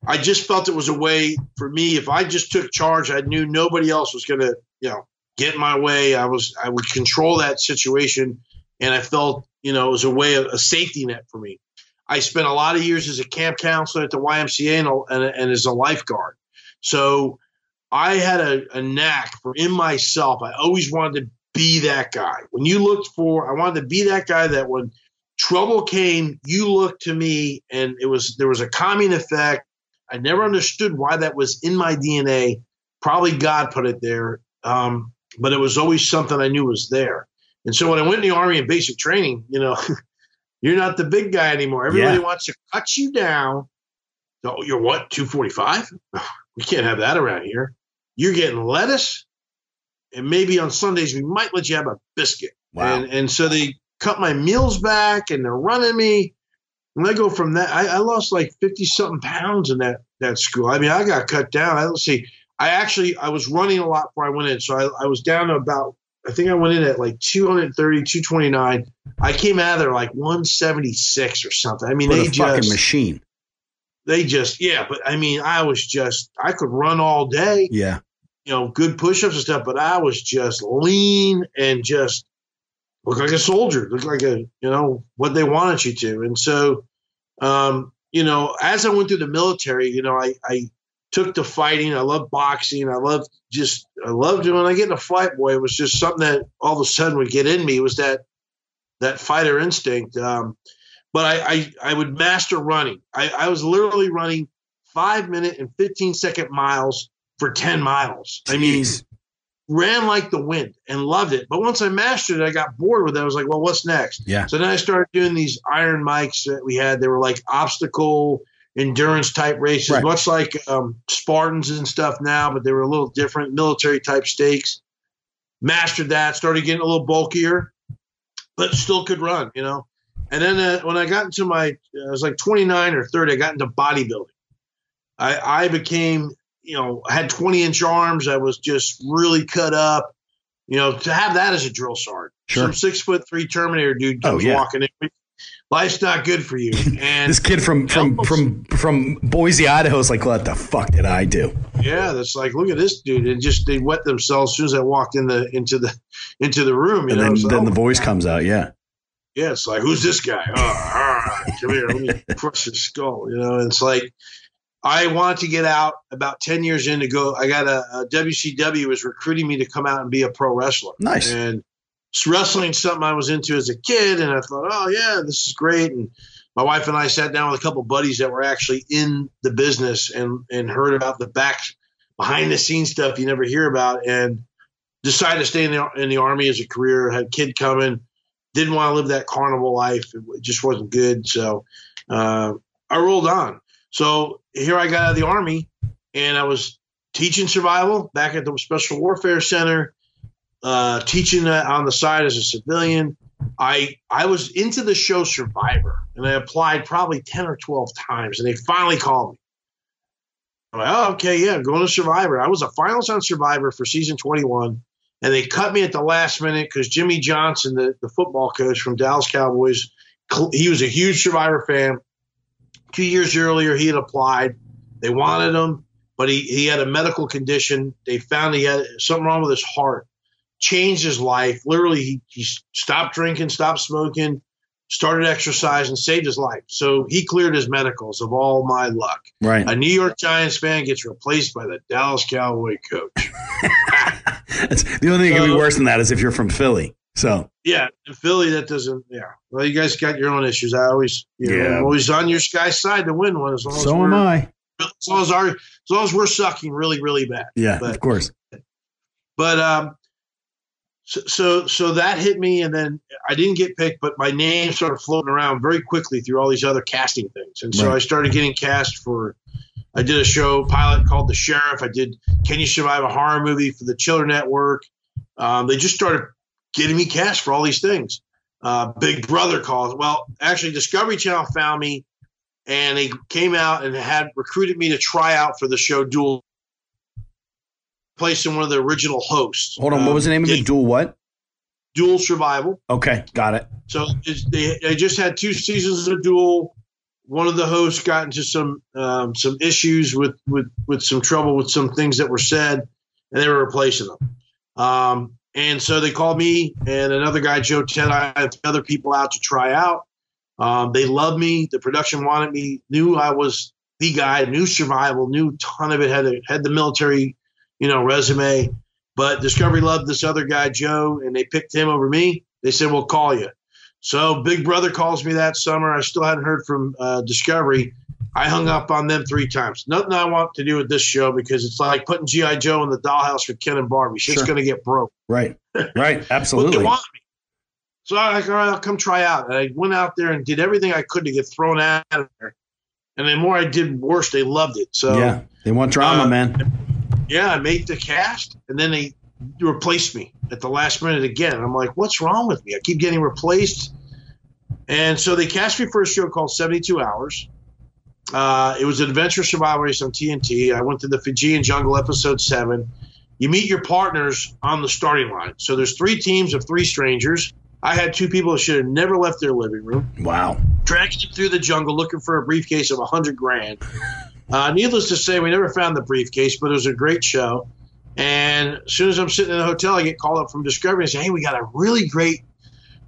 I just felt it was a way for me. If I just took charge, I knew nobody else was going to, you know, get in my way. I was, I would control that situation. And I felt, you know, it was a way of a safety net for me. I spent a lot of years as a camp counselor at the YMCA and, and, and as a lifeguard. So I had a, a knack for in myself. I always wanted to be that guy. When you looked for, I wanted to be that guy that when trouble came, you looked to me, and it was there was a calming effect. I never understood why that was in my DNA. Probably God put it there, um, but it was always something I knew was there. And so when I went in the army in basic training, you know, you're not the big guy anymore. Everybody yeah. wants to cut you down. So you're what, 245? We can't have that around here. You're getting lettuce, and maybe on Sundays we might let you have a biscuit. Wow. And, and so they cut my meals back, and they're running me. And I go from that. I, I lost like fifty something pounds in that that school. I mean, I got cut down. I let's see. I actually I was running a lot before I went in, so I, I was down to about I think I went in at like 230, 229. I came out of there like 176 or something. I mean, For they the just fucking machine they just yeah but i mean i was just i could run all day yeah you know good push-ups and stuff but i was just lean and just look like a soldier look like a you know what they wanted you to. And so um you know as i went through the military you know i i took to fighting. I love boxing. I love just i loved it. When i get in a fight boy it was just something that all of a sudden would get in me. It was that that fighter instinct. Um but I, I, I would master running. I, I was literally running five minute and 15 second miles for 10 miles. I mean, ran like the wind and loved it. But once I mastered it, I got bored with it. I was like, well, what's next? Yeah. So then I started doing these iron mics that we had. They were like obstacle endurance type races, right. much like um, Spartans and stuff now, but they were a little different, military type stakes. Mastered that, started getting a little bulkier, but still could run, you know. And then uh, when I got into my, I was like 29 or 30, I got into bodybuilding. I, I became, you know, I had 20 inch arms. I was just really cut up. You know, to have that as a drill sergeant, sure. some six foot three Terminator dude oh, comes oh, yeah. walking in. Life's not good for you. And this kid from from from from Boise, Idaho, is like, what the fuck did I do? Yeah, that's like, look at this dude, and just they wet themselves as soon as I walked in the into the into the room. You and know, then, then oh, the voice comes out. Yeah, yeah, it's like, who's this guy? Oh, all right, come here, let me crush his skull. You know, and it's like, I wanted to get out about 10 years in to go. I got a, a WCW was recruiting me to come out and be a pro wrestler. Nice. And wrestling something I was into as a kid. And I thought, oh, yeah, this is great. And my wife and I sat down with a couple buddies that were actually in the business and, and heard about the back behind the scenes stuff you never hear about and decided to stay in the, in the army as a career. Had a kid coming didn't want to live that carnival life. It just wasn't good. So uh, I rolled on. So here I got out of the army, and I was teaching survival back at the Special Warfare Center, uh, teaching that on the side as a civilian. I I was into the show Survivor, and I applied probably ten or twelve times, and they finally called me. I'm like, oh, okay, yeah, going to Survivor. I was a finalist on Survivor for season 21, and they cut me at the last minute because Jimmy Johnson, the, the football coach from Dallas Cowboys, he was a huge Survivor fan. Two years earlier, he had applied. They wanted him, but he, he had a medical condition. They found he had something wrong with his heart. Changed his life. Literally, he, he stopped drinking, stopped smoking, started exercising, saved his life. So he cleared his medicals of all my luck. Right. A New York Giants fan gets replaced by the Dallas Cowboy coach. the only thing that could be worse than that is if you're from Philly. So yeah, in Philly that doesn't. Yeah, well, you guys got your own issues. I always, you know, Yeah. I'm always on your guy's side to win one. As long as so we're, am I. As long as our, as long as we're sucking really, really bad. Yeah, But- of course. But um, so, so so that hit me, and then I didn't get picked, but my name started floating around very quickly through all these other casting things, and so Right. I started getting cast for. I did a show pilot called The Sheriff. I did Can You Survive a Horror Movie for the Chiller Network. Um, they just started getting me cash for all these things. Uh, Big Brother calls. Well, actually, Discovery Channel found me, and they came out and had recruited me to try out for the show Dual. Placed in one of the original hosts. Hold on. What Um, was the name of it? did Dual what? Dual Survival. Okay, got it. So it's, they, they just had two seasons of Dual. One of the hosts got into some um, some issues with, with with some trouble with some things that were said, and they were replacing them. Um, and so they called me and another guy, Joe Teti. I had other people out to try out. Um, they loved me. The production wanted me. Knew I was the guy. Knew survival. Knew ton of it. Had a, had the military, you know, resume. But Discovery loved this other guy, Joe, and they picked him over me. They said, "We'll call you." So Big Brother calls me that summer. I still hadn't heard from uh, Discovery. I hung up on them three times. Nothing I want to do with this show because it's like putting GI Joe in the dollhouse with Ken and Barbie. Shit's Sure. going to get broke. Right, right. Absolutely. want me. So I like, all right, I'll come try out. And I went out there and did everything I could to get thrown out of there. And the more I did, worse. They loved it. So yeah, they want drama, uh, man. yeah, I made the cast, and then they replaced me at the last minute again. And I'm like, what's wrong with me? I keep getting replaced. And so they cast me for a show called 72 Hours. Uh, it was an adventure survival race on TNT. I went to the Fijian jungle, episode seven. You meet your partners on the starting line. So there's three teams of three strangers. I had two people that should have never left their living room Wow. dragging them through the jungle looking for a briefcase of a hundred grand. Uh, needless to say, we never found the briefcase, but it was a great show. And as soon as I'm sitting in the hotel, I get called up from Discovery and say, "Hey, we got a really great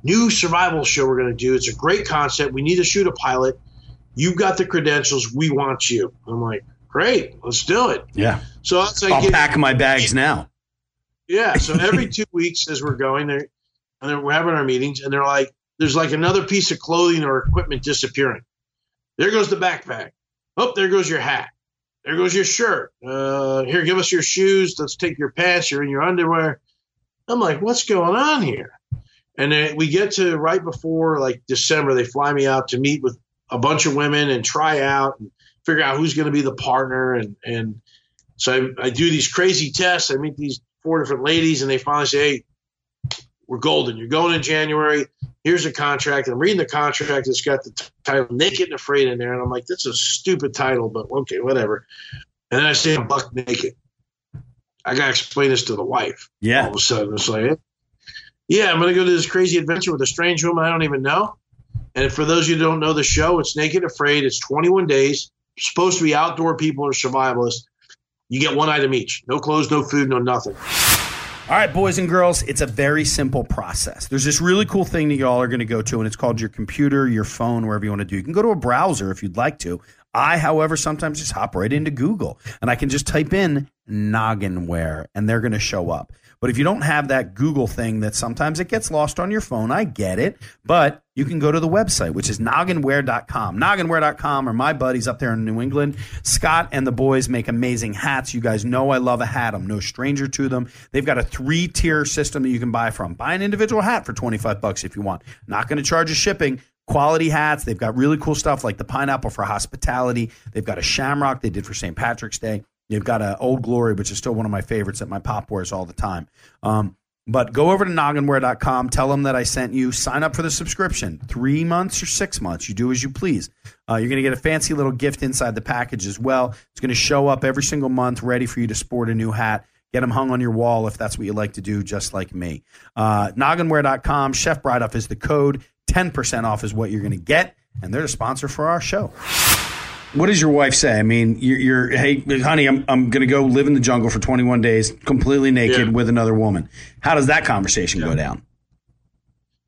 new survival show we're going to do. It's a great concept. We need to shoot a pilot. You've got the credentials. We want you." I'm like, "Great, let's do it." Yeah. So that's I'll get- pack my bags now. yeah. So every two weeks, as we're going there, and we're having our meetings, and they're like, "There's like another piece of clothing or equipment disappearing. There goes the backpack. Oh, there goes your hat. There goes your shirt. Uh, here, give us your shoes. Let's take your pants. You're in your underwear." I'm like, "What's going on here?" And then we get to right before like December, they fly me out to meet with a bunch of women and try out and figure out who's going to be the partner and and so I, I do these crazy tests. I meet these four different ladies, and they finally say, "Hey, we're golden. You're going in January. Here's a contract." I'm reading the contract. It's got the t- title "Naked and Afraid" in there, and I'm like, "That's a stupid title, but okay, whatever." And then I say, "I'm buck naked." I gotta explain this to the wife. Yeah. All of a sudden, it's like, "Yeah, I'm gonna go to this crazy adventure with a strange woman I don't even know." And for those of you who don't know the show, it's Naked Afraid. It's 21 days. Supposed to be outdoor people or survivalists. You get one item each. No clothes, no food, no nothing. All right, boys and girls, it's a very simple process. There's this really cool thing that y'all are going to go to, and it's called your computer, your phone, wherever you want to do. You can go to a browser if you'd like to. I, however, sometimes just hop right into Google and I can just type in Nogginware, and they're going to show up. But if you don't have that Google thing that sometimes it gets lost on your phone, I get it. But you can go to the website, which is nogginware.com. Nogginware.com are my buddies up there in New England. Scott and the boys make amazing hats. You guys know I love a hat. I'm no stranger to them. They've got a three tier system that you can buy from. Buy an individual hat for 25 bucks if you want. Not going to charge you shipping quality hats. They've got really cool stuff like the pineapple for hospitality. They've got a shamrock they did for St. Patrick's Day. You've got a Old Glory, which is still one of my favorites that my pop wears all the time. Um, but go over to nogginware.com, tell them that I sent you, sign up for the subscription. Three months or six months, you do as you please. Uh, you're going to get a fancy little gift inside the package as well. It's going to show up every single month, ready for you to sport a new hat. Get them hung on your wall if that's what you like to do, just like me. Uh, nogginware.com, Chef Bride Off is the code. 10% off is what you're going to get, and they're the sponsor for our show. What does your wife say? I mean, you're, you're hey, honey, I'm, I'm going to go live in the jungle for 21 days, completely naked Yeah. with another woman. How does that conversation go down?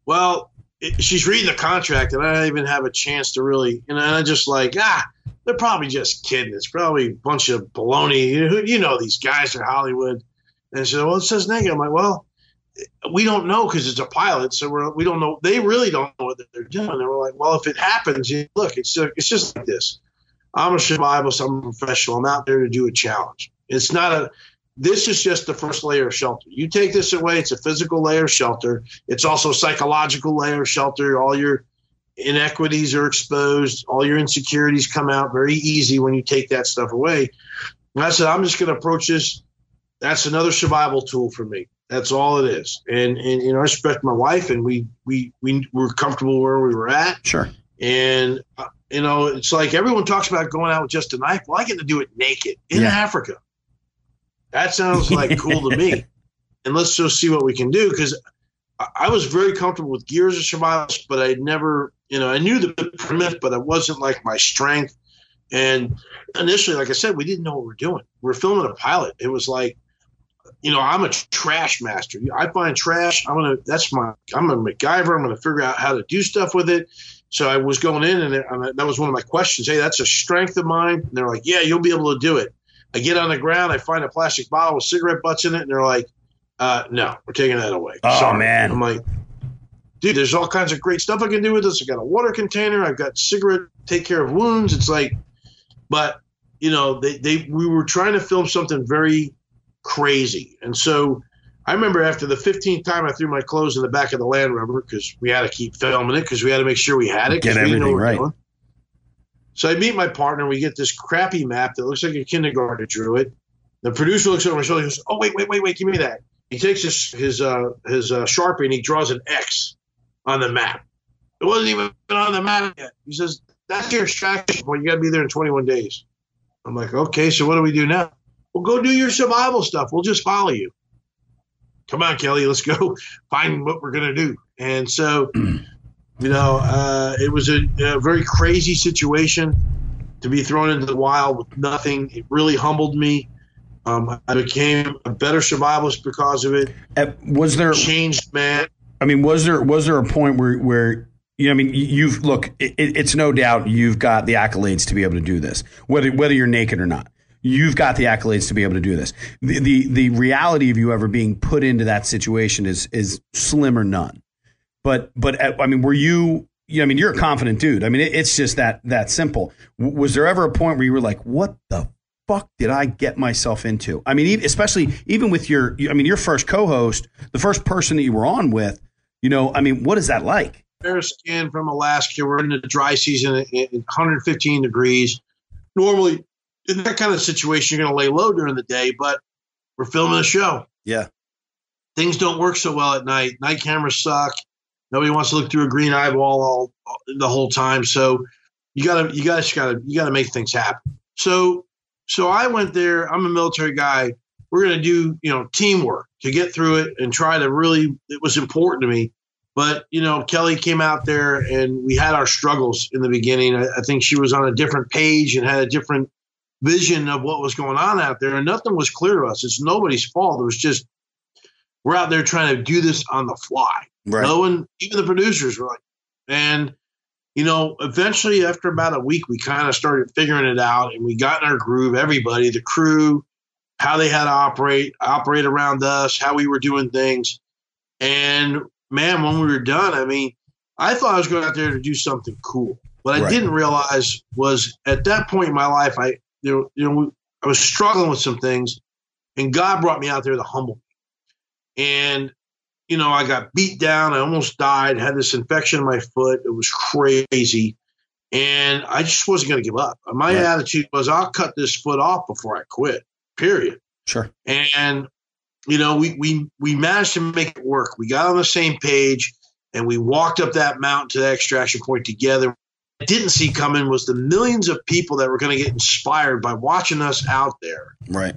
Well, it, she's reading the contract, and I don't even have a chance to really. And I'm just like, ah, they're probably just kidding. It's probably a bunch of baloney. You know, you know these guys are Hollywood. And she said, well, it says naked. I'm like, well, we don't know because it's a pilot, so we're, we don't know. They really don't know what they're doing. And we're like, well, if it happens, you- look, it's it's just like this. I'm a survivalist. I'm a professional. I'm out there to do a challenge. It's not a. This is just the first layer of shelter. You take this away, it's a physical layer of shelter. It's also a psychological layer of shelter. All your inequities are exposed. All your insecurities come out very easy when you take that stuff away. And I said, I'm just going to approach this. That's another survival tool for me. That's all it is. And and you know, I respect my wife, and we we we were comfortable where we were at. Sure. And you know, it's like everyone talks about going out with just a knife. Well, I get to do it naked in Yeah. Africa. That sounds like cool to me. And let's just see what we can do because I, was very comfortable with gears of a survivalist, but I never, you know, I knew the premise, but it wasn't like my strength. And initially, like I said, we didn't know what we we're doing. We are filming a pilot. It was like, you know, I'm a trash master. I find trash. I'm gonna. That's my. I'm a MacGyver. I'm gonna figure out how to do stuff with it. So I was going in, and, and that was one of my questions. Hey, that's a strength of mine. And they're like, Yeah, you'll be able to do it. I get on the ground. I find a plastic bottle with cigarette butts in it, and they're like, uh, No, we're taking that away. Oh, Sorry. man. I'm like, dude, there's all kinds of great stuff I can do with this. I got a water container. I've got cigarette take care of wounds. It's like, but you know, they, they we were trying to film something very crazy, and so I remember after the 15th time I threw my clothes in the back of the Land Rover because we had to keep filming it because we had to make sure we had it. Get we didn't know everything right. doing. So I meet my partner. We get this crappy map that looks like a kindergartner drew it. The producer looks over my shoulder. He goes, "Oh wait, wait, wait, wait! Give me that." He takes his his uh, his uh, sharpie and he draws an X on the map. It wasn't even on the map yet. He says, "That's your extraction point. You got to be there in 21 days." I'm like, "Okay, so what do we do now?" Well, go do your survival stuff. We'll just follow you. Come on, Kelly. Let's go find what we're gonna do. And so, you know, uh, it was a, a very crazy situation to be thrown into the wild with nothing. It really humbled me. Um, I became a better survivalist because of it. Was there? Changed man. I mean, was there was there a point where where you know, I mean, you've look, it, it's no doubt you've got the accolades to be able to do this, whether whether you're naked or not. You've got the accolades to be able to do this. The, the the reality of you ever being put into that situation is is slim or none. But but uh, I mean, were you? I mean, you're a confident dude. I mean, it, it's just that that simple. W- was there ever a point where you were like, "What the fuck did I get myself into?" I mean, especially even with your, I mean, your first co-host, the first person that you were on with. You know, I mean, what is that like? Air scan from Alaska. We're in the dry season at 115 degrees. Normally, in that kind of situation, you're going to lay low during the day, but we're filming a show. Yeah. Things don't work so well at night. Night cameras suck. Nobody wants to look through a green eyeball all, all the whole time. So you gotta, you guys gotta, you gotta make things happen. So, so I went there. I'm a military guy. We're gonna do, you know, teamwork to get through it and try to really. It was important to me. But you know, Kelly came out there and we had our struggles in the beginning. I, I think she was on a different page and had a different vision of what was going on out there, and nothing was clear to us. It's nobody's fault. It was just we're out there trying to do this on the fly. Right. No one, even the producers were like, and you know, eventually after about a week, we kind of started figuring it out, and we got in our groove. Everybody, the crew, how they had to operate, operate around us, how we were doing things. And man, when we were done, I mean, I thought I was going out there to do something cool. What I Right. didn't realize was at that point in my life, I you know, you know I was struggling with some things, and God brought me out there to humble me. And you know, I got beat down. I almost died. Had this infection in my foot. It was crazy, and I just wasn't going to give up. My Right. attitude was, I'll cut this foot off before I quit. Period Sure. and you know we we we managed to make it work we got on the same page and we walked up that mountain to that extraction point together didn't see coming was the millions of people that were going to get inspired by watching us out there Right.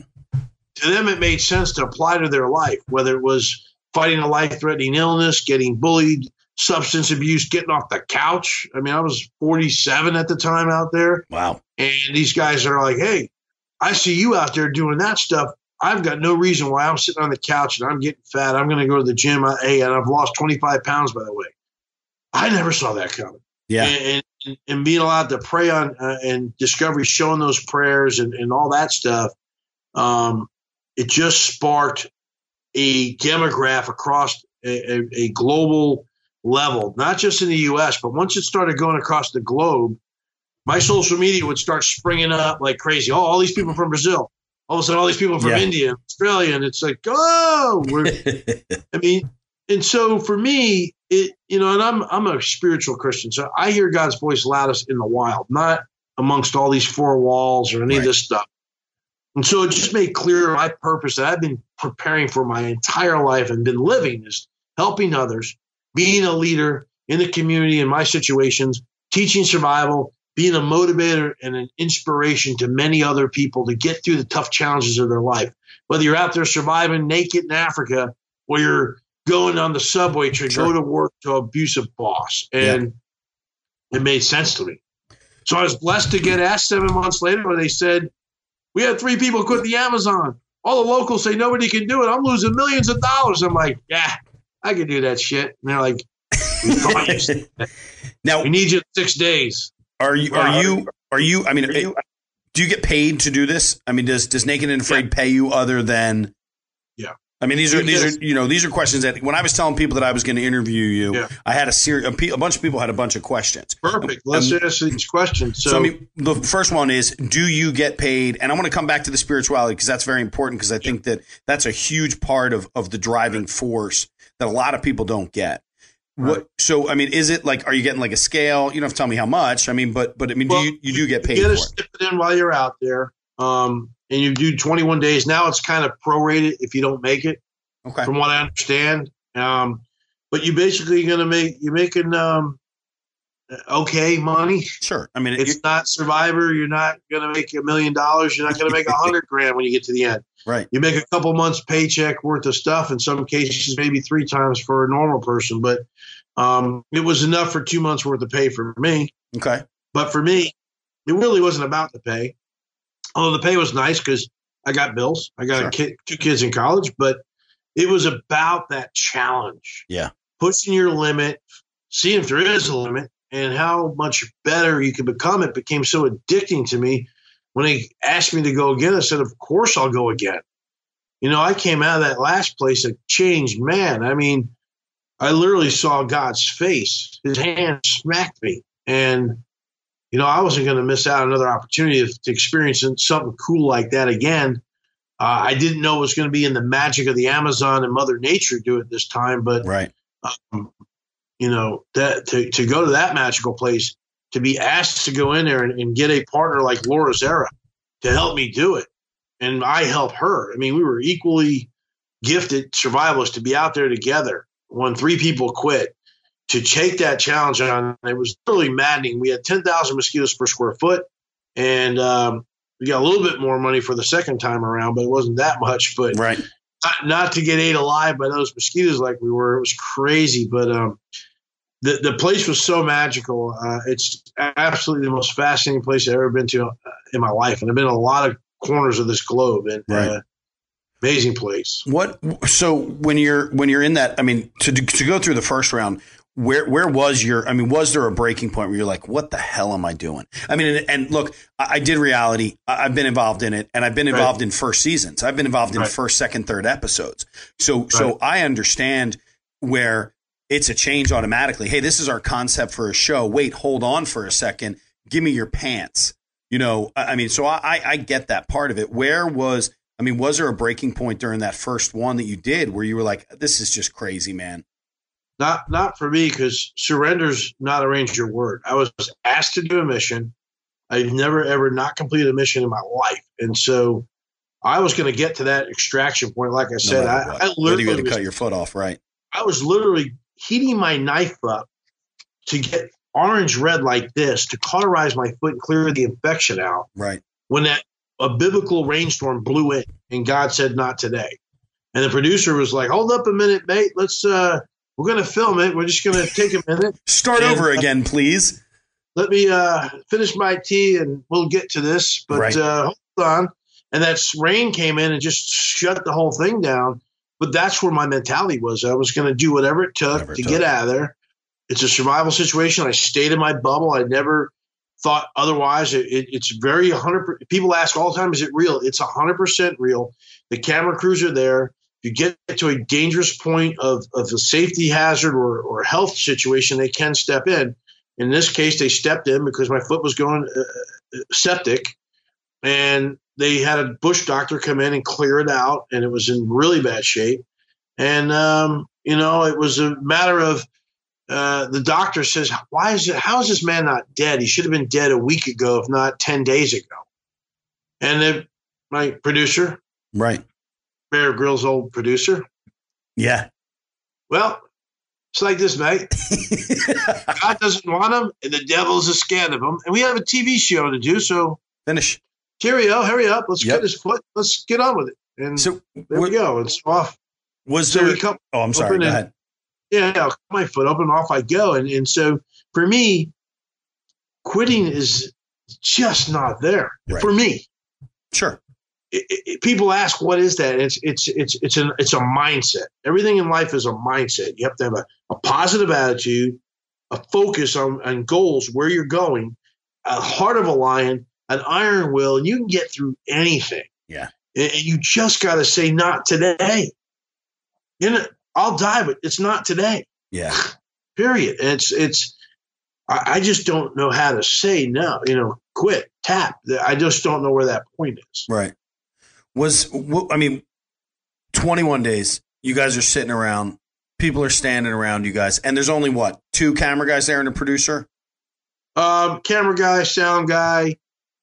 to them it made sense to apply to their life whether it was fighting a life-threatening illness getting bullied substance abuse getting off the couch i mean i was 47 at the time out there Wow. and these guys are like, hey, I see you out there doing that stuff. I've got no reason why I'm sitting on the couch and I'm getting fat. I'm going to go to the gym. I, hey, and I've lost 25 pounds, by the way. I never saw that coming. Yeah. And, and, being allowed to pray on uh, and Discovery showing those prayers and, and all that stuff, um, it just sparked a demograph across a, a, a global level, not just in the U.S., but once it started going across the globe, my social media would start springing up like crazy. Oh, all these people from Brazil. All of a sudden, all these people from Yeah. India, Australia, and it's like, oh, we're, I mean, and so for me, it you know, and I'm I'm a spiritual Christian, so I hear God's voice loudest in the wild, not amongst all these four walls or any Right. of this stuff. And so it just made clear my purpose that I've been preparing for my entire life and been living is helping others, being a leader in the community in my situations, teaching survival, being a motivator and an inspiration to many other people to get through the tough challenges of their life. Whether you're out there surviving naked in Africa or you're going on the subway to Sure. go to work to abusive boss. And it made sense to me. So I was blessed to get asked seven months later where they said, We had three people quit the Amazon. All the locals say nobody can do it. I'm losing millions of dollars. I'm like, Yeah, I can do that shit. And they're like, We thought you. Now, We need you in six days. are you are you are you? I mean, do you get paid to do this? I mean, does does Naked and Afraid pay you other than? Yeah. I mean, these are these are you know these are questions that when I was telling people that I was going to interview you, Yeah. I had a series a, pe- a bunch of people had a bunch of questions. Perfect. Let's Um, answer these questions. So, So, I mean, the first one is, do you get paid? And I want to come back to the spirituality because that's very important because I think that that's a huge part of, of the driving force that a lot of people don't get. What? So, I mean, is it like, are you getting like a scale? You don't have to tell me how much. I mean, but, but I mean, Well, do you, you do get paid you get a stipend in while you're out there. Um, and you do 21 days. Now it's kind of prorated if you don't make it. Okay. from what I understand. Um, but you're basically going to make you're making um, okay money. Sure. I mean, It's not Survivor. You're not going to make a million dollars. You're not going to make a hundred grand when you get to the end. right. You make a couple months paycheck worth of stuff. In some cases, maybe three times for a normal person. But um, it was enough for two months worth of pay for me. Okay. But for me, it really wasn't about the pay. Although the pay was nice because I got bills. I got Sure. a kid, two kids in college, but it was about that challenge. Yeah. Pushing your limit, seeing if there is a limit, and how much better you can become. It became so addicting to me. When they asked me to go again, I said, Of course I'll go again. You know, I came out of that last place a changed man. I mean, I literally saw God's face. His hand smacked me. And you know, I wasn't going to miss out on another opportunity to, to experience something cool like that again. Uh, I didn't know it was going to be in the magic of the Amazon and Mother Nature do it this time, but Right. um, you know that to, to go to that magical place, to be asked to go in there and, and get a partner like Laura Zerra to help me do it, and I help her. I mean, we were equally gifted survivalists to be out there together. When three people quit, to take that challenge on, it was really maddening. We had ten thousand mosquitoes per square foot, and um, we got a little bit more money for the second time around, but it wasn't that much. But Right. not, not to get ate alive by those mosquitoes like we were. It was crazy, but um, the the place was so magical. Uh, it's absolutely the most fascinating place I've ever been to uh, in my life, and I've been in a lot of corners of this globe, and Right. uh, amazing place. What? So when you're when you're in that, I mean, to to go through the first round, where where was your? I mean, was there a breaking point where you're like, "What the hell am I doing?" I mean, and, and look, I, I, did reality. I, have been involved in it, and I've been involved right. in first seasons. I've been involved in right. first, second, third episodes. So right. so I understand where it's a change automatically. Hey, this is our concept for a show. Wait, hold on for a second. Give me your pants. You know, I mean, so I, I get that part of it. Where was, I mean, was there a breaking point during that first one that you did where you were like, this is just crazy, man? Not, not for me because surrender's not a ranger word. I was asked to do a mission. I've never ever not completed a mission in my life, and so I was going to get to that extraction point. Like I said, no I, I literally to cut your foot off, right? I was literally heating my knife up to get orange red like this to cauterize my foot and clear the infection out. Right. When that a biblical rainstorm blew in and God said not today. And the producer was like, Hold up a minute, mate. Let's uh we're gonna film it. We're just gonna take a minute. Start and, over uh, again, please. Let me uh finish my tea and we'll get to this. But right. uh hold on. And that rain came in and just shut the whole thing down. But that's where my mentality was. I was going to do whatever it took whatever to took. get out of there. It's a survival situation. I stayed in my bubble. I never thought otherwise. It, it, it's very 100. People ask all the time, is it real? It's 100% real. The camera crews are there. You get to a dangerous point of, of a safety hazard or, or health situation, they can step in. In this case, they stepped in because my foot was going uh, uh septic. And they had a bush doctor come in and clear it out, and it was in really bad shape. And um, you know, it was a matter of uh, the doctor says, "Why is it? How is this man not dead? He should have been dead a week ago, if not ten days ago." And my producer, right, Bear Grylls' old producer, yeah. Well, it's like this, mate. God doesn't want him, and the devil's a scared of him, and we have a TV show to do. So finish. Cheerio, hurry up. Let's yep. get his foot. Let's get on with it. And so there we go. It's off. Was so there? Come, oh, I'm sorry. Go ahead. Yeah, yeah, my foot open, off I go. And and so for me, quitting is just not there right. for me. Sure. It, it, people ask, "What is that?" It's it's it's it's an it's a mindset. Everything in life is a mindset. You have to have a, a positive attitude, a focus on on goals, where you're going, a heart of a lion, an iron will, and you can get through anything. Yeah. And, and you just got to say, not today. You know, I'll die, but it's not today. Yeah. Period. And it's, it's, I, I just don't know how to say no, you know, quit, tap. I just don't know where that point is. Right. Was, I mean, 21 days, you guys are sitting around, people are standing around you guys, and there's only what, two camera guys there and a producer? Um, camera guy, sound guy,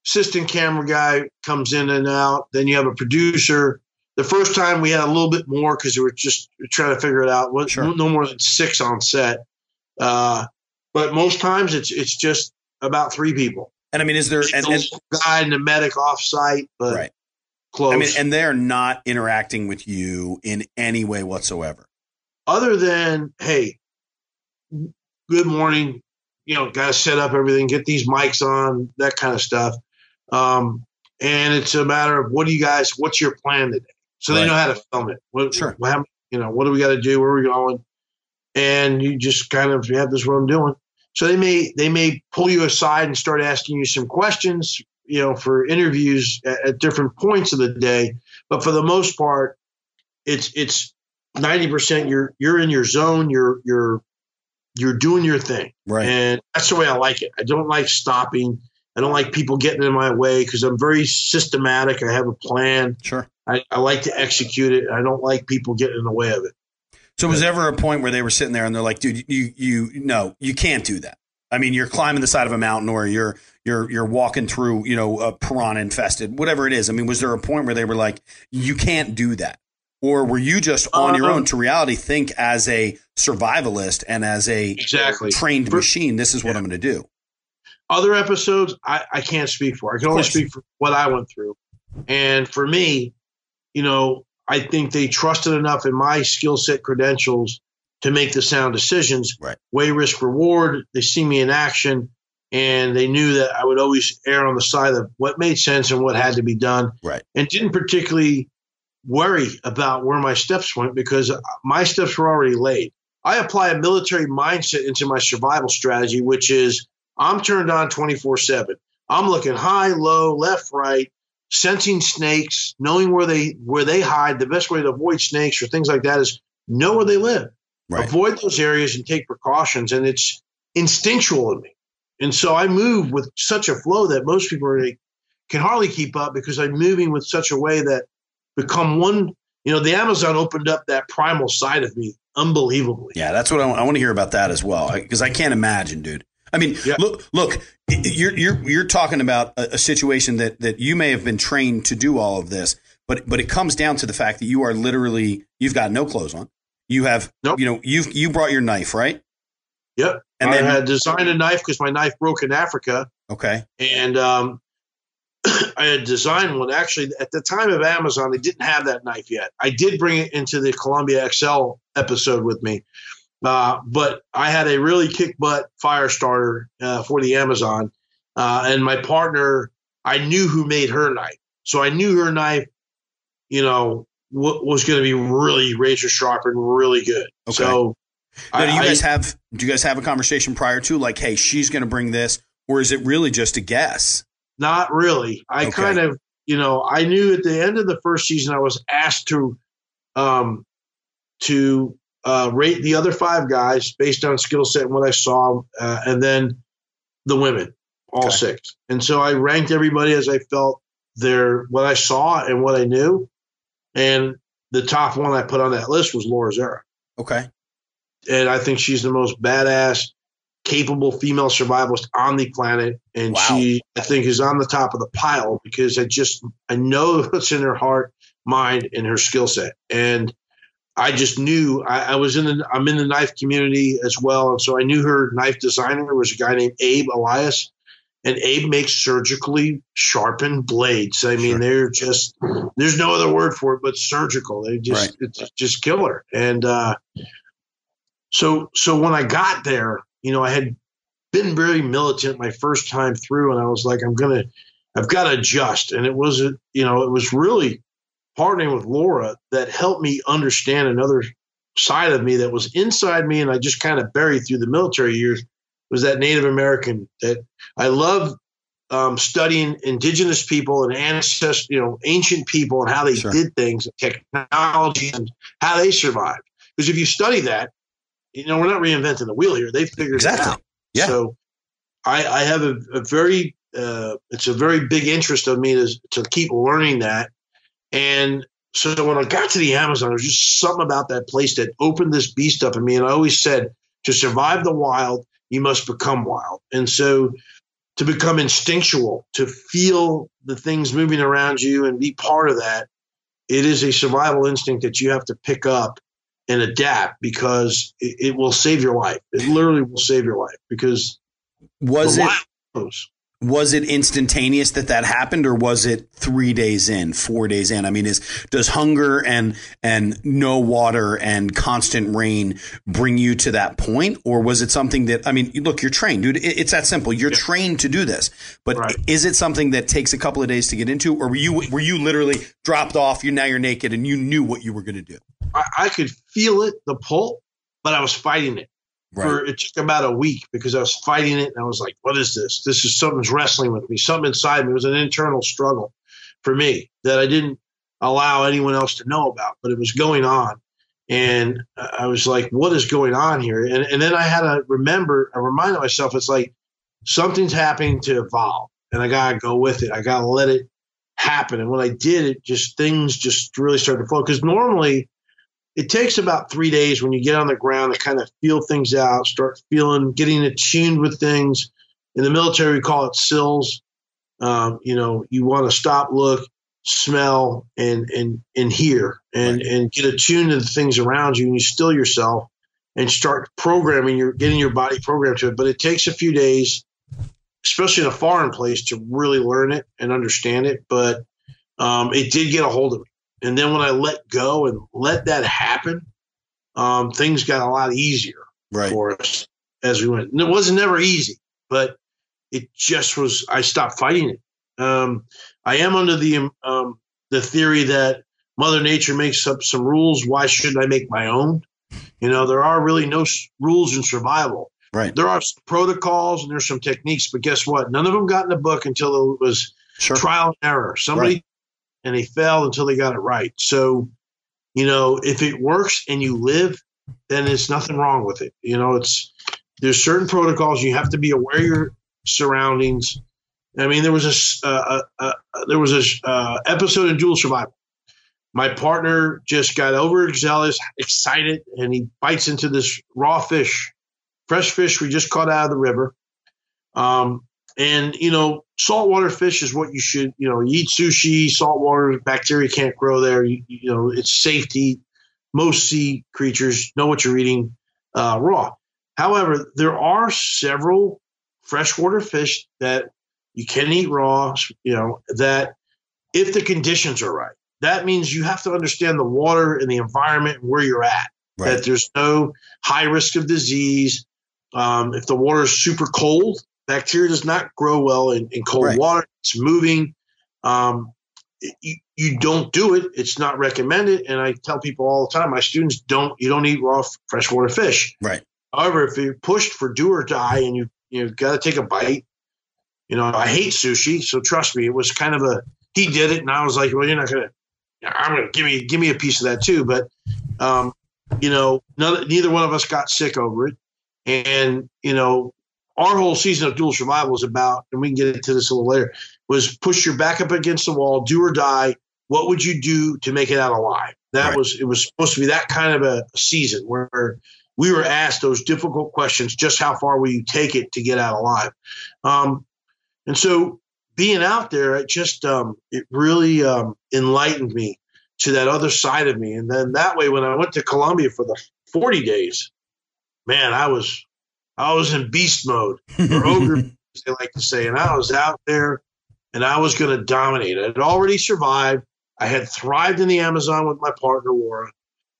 assistant camera guy comes in and out. Then you have a producer. The first time we had a little bit more because we were just trying to figure it out. Sure. No more than six on set. Uh, but most times it's it's just about three people. And I mean, is there and, and guy and the medic off site, but right. Close. I mean, and they're not interacting with you in any way whatsoever, other than hey, good morning. You know, got to set up everything, get these mics on, that kind of stuff. Um, and it's a matter of what do you guys, what's your plan today? So right. they know how to film it. What, sure. What, you know, what do we got to do? Where are we going? And you just kind of have this what I'm doing. So they may they may pull you aside and start asking you some questions, you know, for interviews at, at different points of the day. But for the most part, it's it's ninety percent you're you're in your zone. You're you're you're doing your thing, right? And that's the way I like it. I don't like stopping. I don't like people getting in my way because I'm very systematic. I have a plan. Sure. I, I, like to execute it. I don't like people getting in the way of it. So was ever a point where they were sitting there and they're like, dude, you you no, you can't do that. I mean, you're climbing the side of a mountain or you're you're you're walking through, you know, a piranha infested, whatever it is. I mean, was there a point where they were like, you can't do that? Or were you just on your uh-huh. own to reality think as a survivalist and as a exactly. trained machine, this is what yeah. I'm going to do? Other episodes, I, I can't speak for. I can only speak for what I went through. And for me, you know, I think they trusted enough in my skill set credentials to make the sound decisions. Right. Weigh risk reward. They see me in action and they knew that I would always err on the side of what made sense and what had to be done. Right. And didn't particularly worry about where my steps went because my steps were already laid. I apply a military mindset into my survival strategy, which is I'm turned on 24 7. I'm looking high, low, left, right, sensing snakes, knowing where they where they hide. The best way to avoid snakes or things like that is know where they live. Right. Avoid those areas and take precautions. And it's instinctual in me. And so I move with such a flow that most people are, can hardly keep up because I'm moving with such a way that become one. You know, the Amazon opened up that primal side of me unbelievably. Yeah, that's what I want, I want to hear about that as well because I can't imagine, dude. I mean, Yeah. look, look, you're you're you're talking about a, a situation that that you may have been trained to do all of this, but but it comes down to the fact that you are literally you've got no clothes on. You have, Nope. you know, you you brought your knife, right? Yep. And I then- had designed a knife because my knife broke in Africa. Okay, and um, I had designed one. Actually, at the time of Amazon, they didn't have that knife yet. I did bring it into the Colombia XL episode with me, uh, but I had a really kick butt fire starter uh, for the Amazon, uh, and my partner, I knew who made her knife, so I knew her knife, you know, w- was going to be really razor sharp and really good. Okay. So. now, do you I- guys have do you guys have a conversation prior to like, hey, she's going to bring this, or is it really just a guess? Not really. I Okay. kind of, you know, I knew at the end of the first season I was asked to, um, to uh, rate the other five guys based on skill set and what I saw, uh, and then the women, all Okay. six. And so I ranked everybody as I felt their what I saw and what I knew, and the top one I put on that list was Laura Zerra Okay, and I think she's the most badass, capable female survivalist on the planet. And Wow. she, I think, is on the top of the pile because I just I know what's in her heart, mind, and her skill set. And I just knew I, I was in the I'm in the knife community as well, and so I knew her knife designer was a guy named Abe Elias. And Abe makes surgically sharpened blades. I mean, Sure. they're just there's no other word for it but surgical. They just Right. it's just killer. And uh so so when I got there, you know, I had been very militant my first time through, and I was like, I'm gonna, I've got to adjust. And it was, a- you know, it was really partnering with Laura that helped me understand another side of me that was inside me, and I just kind of buried through the military years. Was that Native American that I love um, studying indigenous people and ancestors, you know, ancient people and how they Sure. did things, and technology, and how they survived. Because if you study that, you know, we're not reinventing the wheel here. They figured Exactly. it out. Yeah. So I, I have a, a very, uh, it's a very big interest of me to, to keep learning that. And so when I got to the Amazon, there was just something about that place that opened this beast up in me. And I always said, to survive the wild, you must become wild. And so to become instinctual, to feel the things moving around you and be part of that, it is a survival instinct that you have to pick up and adapt because it, it will save your life. It literally will save your life because was it knows. Was it instantaneous that that happened or was it three days in four days in? I mean is does hunger and and no water and constant rain bring you to that point or was it something that i mean look you're trained dude. It- it's that simple. You're trained to do this. But Right. is it something that takes a couple of days to get into or were you were you literally dropped off you now you're naked and you knew what you were going to do? I, I could feel it, the pull, but I was fighting it. For it took about a week because I was fighting it and I was like, what is this? This is something's wrestling with me. Something inside me It was an internal struggle for me that I didn't allow anyone else to know about, but it was going on. And I was like, what is going on here? And, and then I had to remember, I reminded myself, it's like something's happening to evolve and I got to go with it. I got to let it happen. And when I did it, just things just really started to flow. Because normally it takes about three days when you get on the ground to kind of feel things out, start feeling, getting attuned with things. In the military, we call it SLLS. Um, you know, you want to stop, look, smell, and and and hear, and and get attuned to the things around you, and you still yourself, and start programming your getting your body programmed to it. But it takes a few days, especially in a foreign place, to really learn it and understand it. But um, it did get a hold of me. And then when I let go and let that happen, um, things got a lot easier right for us as we went. And it wasn't never easy, but it just was. I stopped fighting it. Um, I am under the um, the theory that Mother Nature makes up some rules. Why shouldn't I make my own? You know, there are really no s- rules in survival. Right. There are protocols and there's some techniques, but guess what? None of them got in the book until it was Sure. trial and error. Somebody and they failed until they got it right. So, you know, if it works and you live, then there's nothing wrong with it. You know, it's there's certain protocols you have to be aware of your surroundings. I mean, there was a uh, uh, uh, there was a uh, episode in Dual Survival. My partner just got overzealous, excited, and he bites into this raw fish, fresh fish we just caught out of the river. Um, and you know, saltwater fish is what you should, you know, you eat sushi, saltwater bacteria can't grow there. You, you know, it's safe to eat. Most sea creatures know what you're eating uh, raw. However, there are several freshwater fish that you can eat raw, you know, that if the conditions are right, that means you have to understand the water and the environment and where you're at. Right. That there's no high risk of disease. Um, if the water is super cold, bacteria does not grow well in, in cold Right. water. It's moving. Um, you, you don't do it. It's not recommended. And I tell people all the time, my students don't. You don't eat raw freshwater fish. Right. However, if you're pushed for do or die and you you got to take a bite, you know I hate sushi, so trust me, it was kind of a he did it, and I was like, well, you're not gonna, I'm gonna give me give me a piece of that too, but um, you know, none, neither one of us got sick over it, and you know, our whole season of dual survival is about, and we can get into this a little later, was push your back up against the wall, do or die. What would you do to make it out alive? That Right. was it was supposed to be that kind of a season where we were asked those difficult questions just how far will you take it to get out alive um, and so being out there it just um, it really um, enlightened me to that other side of me and then that way when i went to colombia for the 40 days man i was i was in beast mode or ogre as they like to say and i was out there and i was going to dominate i had already survived i had thrived in the amazon with my partner laura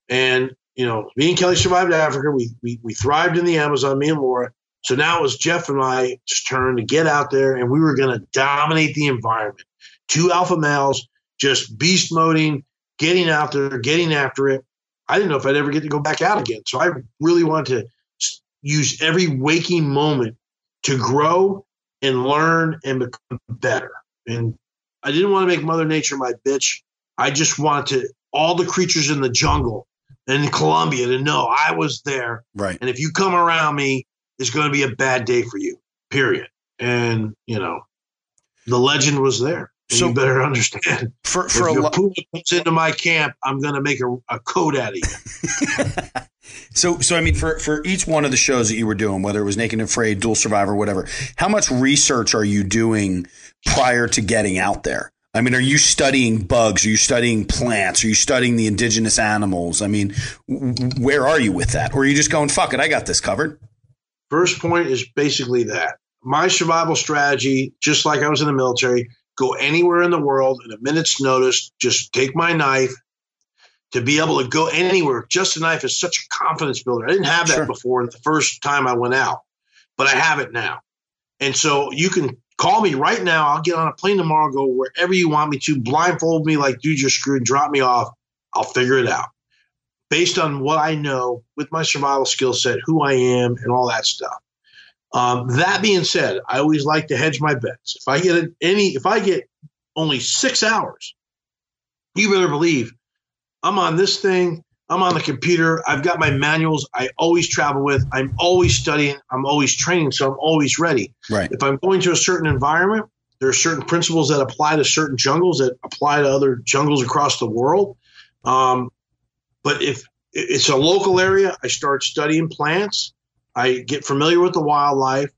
and you know, me and Kelly survived Africa. We, we we thrived in the Amazon, me and Laura. So now it was Jeff and my turn to get out there, and we were going to dominate the environment. Two alpha males just beast moding, getting out there, getting after it. I didn't know if I'd ever get to go back out again. So I really wanted to use every waking moment to grow and learn and become better. And I didn't want to make Mother Nature my bitch. I just wanted all the creatures in the jungle and in Colombia to know I was there. Right. And if you come around me, it's going to be a bad day for you, period. And, you know, the legend was there. So- you better understand. For If a your lo- puma comes into my camp, I'm going to make a, a coat out of you. so so I mean for for each one of the shows that you were doing, whether it was Naked and Afraid, Dual Survivor, whatever, how much research are you doing prior to getting out there? I mean, are you studying bugs? Are you studying plants? Are you studying the indigenous animals? I mean, where are you with that? Or are you just going, fuck it, I got this covered? First point is basically that my survival strategy, just like I was in the military, go anywhere in the world in a minute's notice, just take my knife to be able to go anywhere. Just a knife is such a confidence builder. I didn't have that Sure. before the first time I went out, but I have it now. And so you can call me right now. I'll get on a plane tomorrow, go wherever you want me to, blindfold me like, dude, you're screwed, drop me off. I'll figure it out based on what I know with my survival skill set, who I am, and all that stuff. Um, that being said, I always like to hedge my bets. If I get any, if I get only six hours, you better believe I'm on this thing. I'm on the computer. I've got my manuals. I always travel with. I'm always studying. I'm always training, so I'm always ready. Right. If I'm going to a certain environment, there are certain principles that apply to certain jungles that apply to other jungles across the world. Um, but if it's a local area, I start studying plants. I get familiar with the wildlife,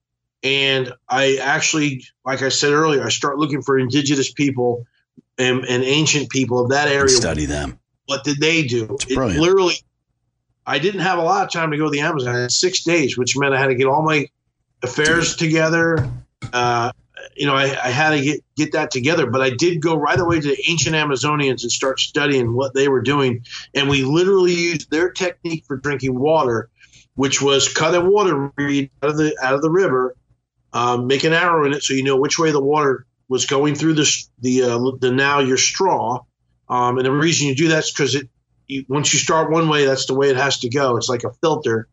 and I actually, like I said earlier, I start looking for indigenous people and, and ancient people of that area. Study them. What did they do? It's It literally, I didn't have a lot of time to go to the Amazon. I had six days, which meant I had to get all my affairs together. Uh, you know, I, I had to get get that together. But I did go right away to the ancient Amazonians and start studying what they were doing. And we literally used their technique for drinking water, which was cut a water reed out of the out of the river, um, make an arrow in it so you know which way the water was going through the the uh, the now your straw. Um, and the reason you do that is because it you, once you start one way, that's the way it has to go. It's like a filter.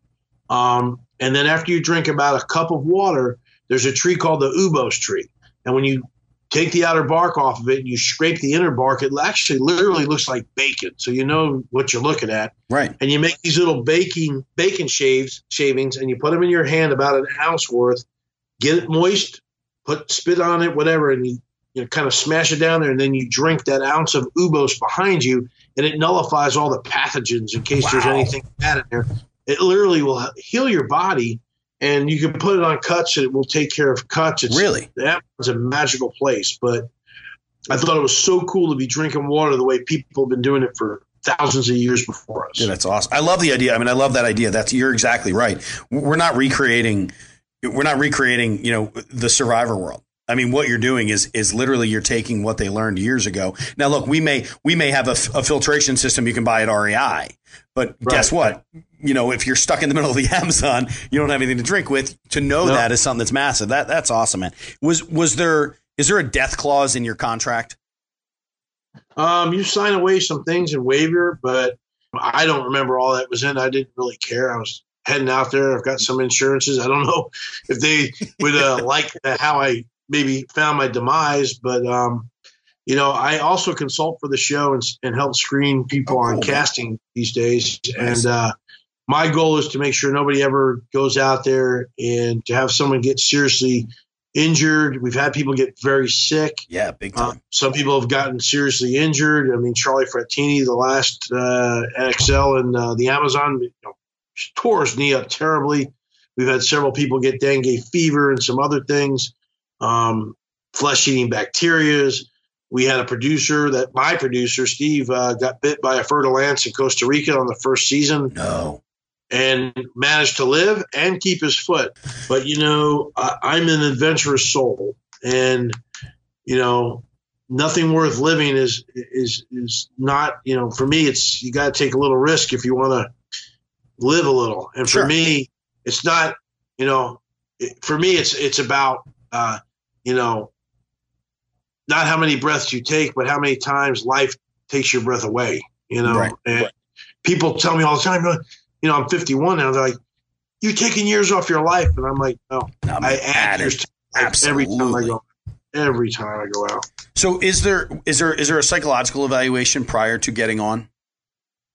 Um, and then after you drink about a cup of water, there's a tree called the ubos tree. And when you take the outer bark off of it and you scrape the inner bark, it actually literally looks like bacon. So you know what you're looking at. Right. And you make these little baking bacon shaves shavings and you put them in your hand about an ounce worth, get it moist, put spit on it, whatever, and you, you know, kind of smash it down there, and then you drink that ounce of ubos behind you, and it nullifies all the pathogens in case there's anything bad in there. It literally will heal your body, and you can put it on cuts, and it will take care of cuts. It's, Really? that was a magical place. But I thought it was so cool to be drinking water the way people have been doing it for thousands of years before us. Dude, that's awesome. I love the idea. I mean, I love that idea. That's you're exactly right. We're not recreating. We're not recreating. You know, the Survivor world. I mean, what you're doing is is literally you're taking what they learned years ago. Now, look, we may we may have a, f- a filtration system you can buy at REI, but guess what? You know, if you're stuck in the middle of the Amazon, you don't have anything to drink with. To know No. that is something that's massive. That that's awesome, man. Was was there is there a death clause in your contract? Um, you sign away some things in waiver, but I don't remember all that was in. I didn't really care. I was heading out there. I've got some insurances. I don't know if they would uh, like how I maybe found my demise, but um, you know, I also consult for the show and, and help screen people Oh, on cool. casting these days. Nice. And uh, my goal is to make sure nobody ever goes out there and to have someone get seriously injured. We've had people get very sick. Yeah, big time. Uh, some people have gotten seriously injured. I mean, Charlie Frattini, the last uh, XL in uh, the Amazon, you know, tore his knee up terribly. We've had several people get dengue fever and some other things, um, flesh eating bacterias. We had a producer that my producer, Steve, uh, got bit by a fertile ants in Costa Rica on the first season no. and managed to live and keep his foot. But you know, I, I'm an adventurous soul, and you know, nothing worth living is is is not. You know, for me, it's you got to take a little risk if you want to live a little. And Sure. for me, it's not. You know, it, for me, it's it's about uh, you know, not how many breaths you take, but how many times life takes your breath away. You know, Right. and people tell me all the time, you know, I'm 51 now. They're like, "You're taking years off your life," and I'm like, "No, No, I add years to every time I go. Every time I go out." So is there is there is there a psychological evaluation prior to getting on?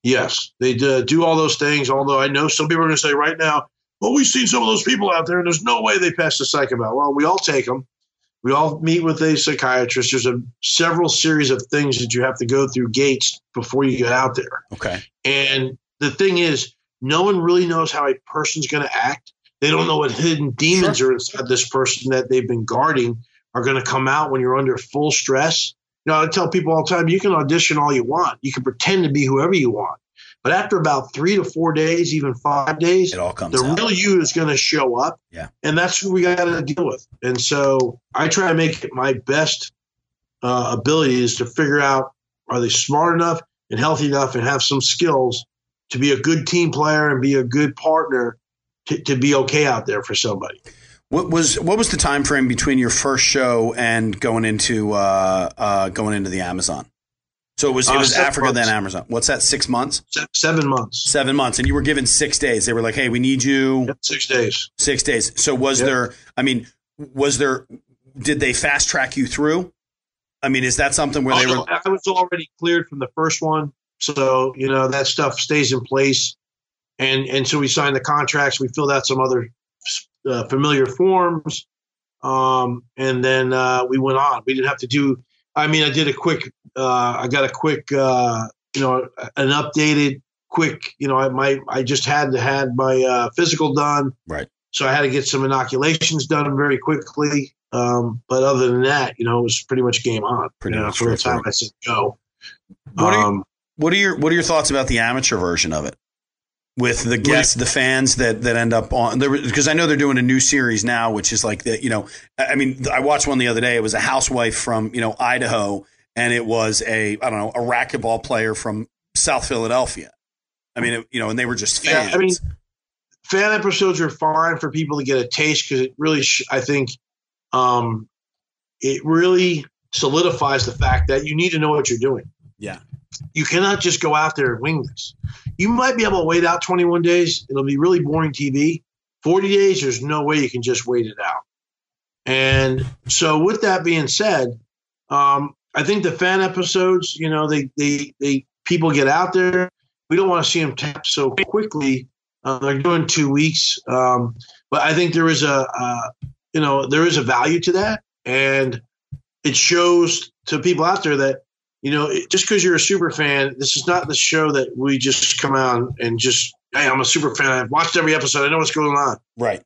Yes, they do, do all those things. Although I know some people are going to say right now, "Well, we've seen some of those people out there, and there's no way they pass the psych eval." Well, we all take them. We all meet with a psychiatrist. There's a several series of things that you have to go through gates before you get out there. Okay. And the thing is, no one really knows how a person's going to act. They don't know what hidden demons are inside this person that they've been guarding are going to come out when you're under full stress. You know, I tell people all the time, you can audition all you want. You can pretend to be whoever you want. But after about three to four days, even five days, It all comes the out. real you is going to show up. Yeah. And that's who we got to deal with. And so I try to make it my best uh, ability is to figure out are they smart enough and healthy enough and have some skills to be a good team player and be a good partner to, to be okay out there for somebody. What was what was the time frame between your first show and going into uh, uh, going into the Amazon? So it was it Uh, was six Africa then. Amazon. What's that? Six months? Seven months, Seven months, and you were given six days. They were like, "Hey, we need you Yep, six days. six days." So was Yep. there? I mean, was there? Did they fast track you through? I mean, is that something where they Oh, were? I was already cleared from the first one, so you know that stuff stays in place. And and so we signed the contracts. We filled out some other uh, familiar forms, um, and then uh, we went on. We didn't have to do. I mean, I did a quick. Uh, I got a quick, uh, you know, an updated quick. You know, I my I just had to had my uh, physical done. Right. So I had to get some inoculations done very quickly. Um, but other than that, you know, it was pretty much game on. Pretty you know, much from the time. I said go. What are um, What are your What are your thoughts about the amateur version of it? With the guests, the fans that that end up on there, because I know they're doing a new series now, which is like that. you know, I mean, I watched one the other day. It was a housewife from you know Idaho, and it was a I don't know a racquetball player from South Philadelphia. I mean, it, you know, and they were just Yeah, fans. I mean, fan episodes are fine for people to get a taste because it really, sh- I think, um, it really solidifies the fact that you need to know what you're doing. Yeah. You cannot just go out there and wing this. You might be able to wait out 21 days. It'll be really boring TV. 40 days, there's no way you can just wait it out. And so, with that being said, um, I think the fan episodes, you know, they, they, they, people get out there. We don't want to see them tap so quickly. Uh, they're doing two weeks. Um, but I think there is a, uh, you know, there is a value to that. And it shows to people out there that you know, just because you're a super fan, this is not the show that we just come out and just, hey, I'm a super fan. I've watched every episode. I know what's going on. Right.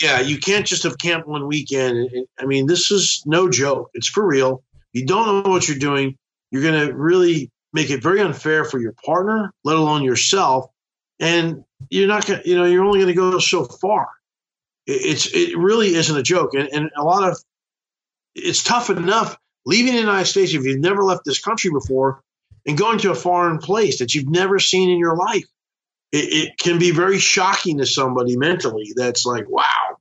Yeah, you can't just have camp one weekend. I mean, this is no joke. It's for real. You don't know what you're doing. You're going to really make it very unfair for your partner, let alone yourself. And you're not going to, you know, you're only going to go so far. It's, it really isn't a joke. And, and a lot of, it's tough enough leaving the United States if you've never left this country before and going to a foreign place that you've never seen in your life. It, it can be very shocking to somebody mentally that's like, wow,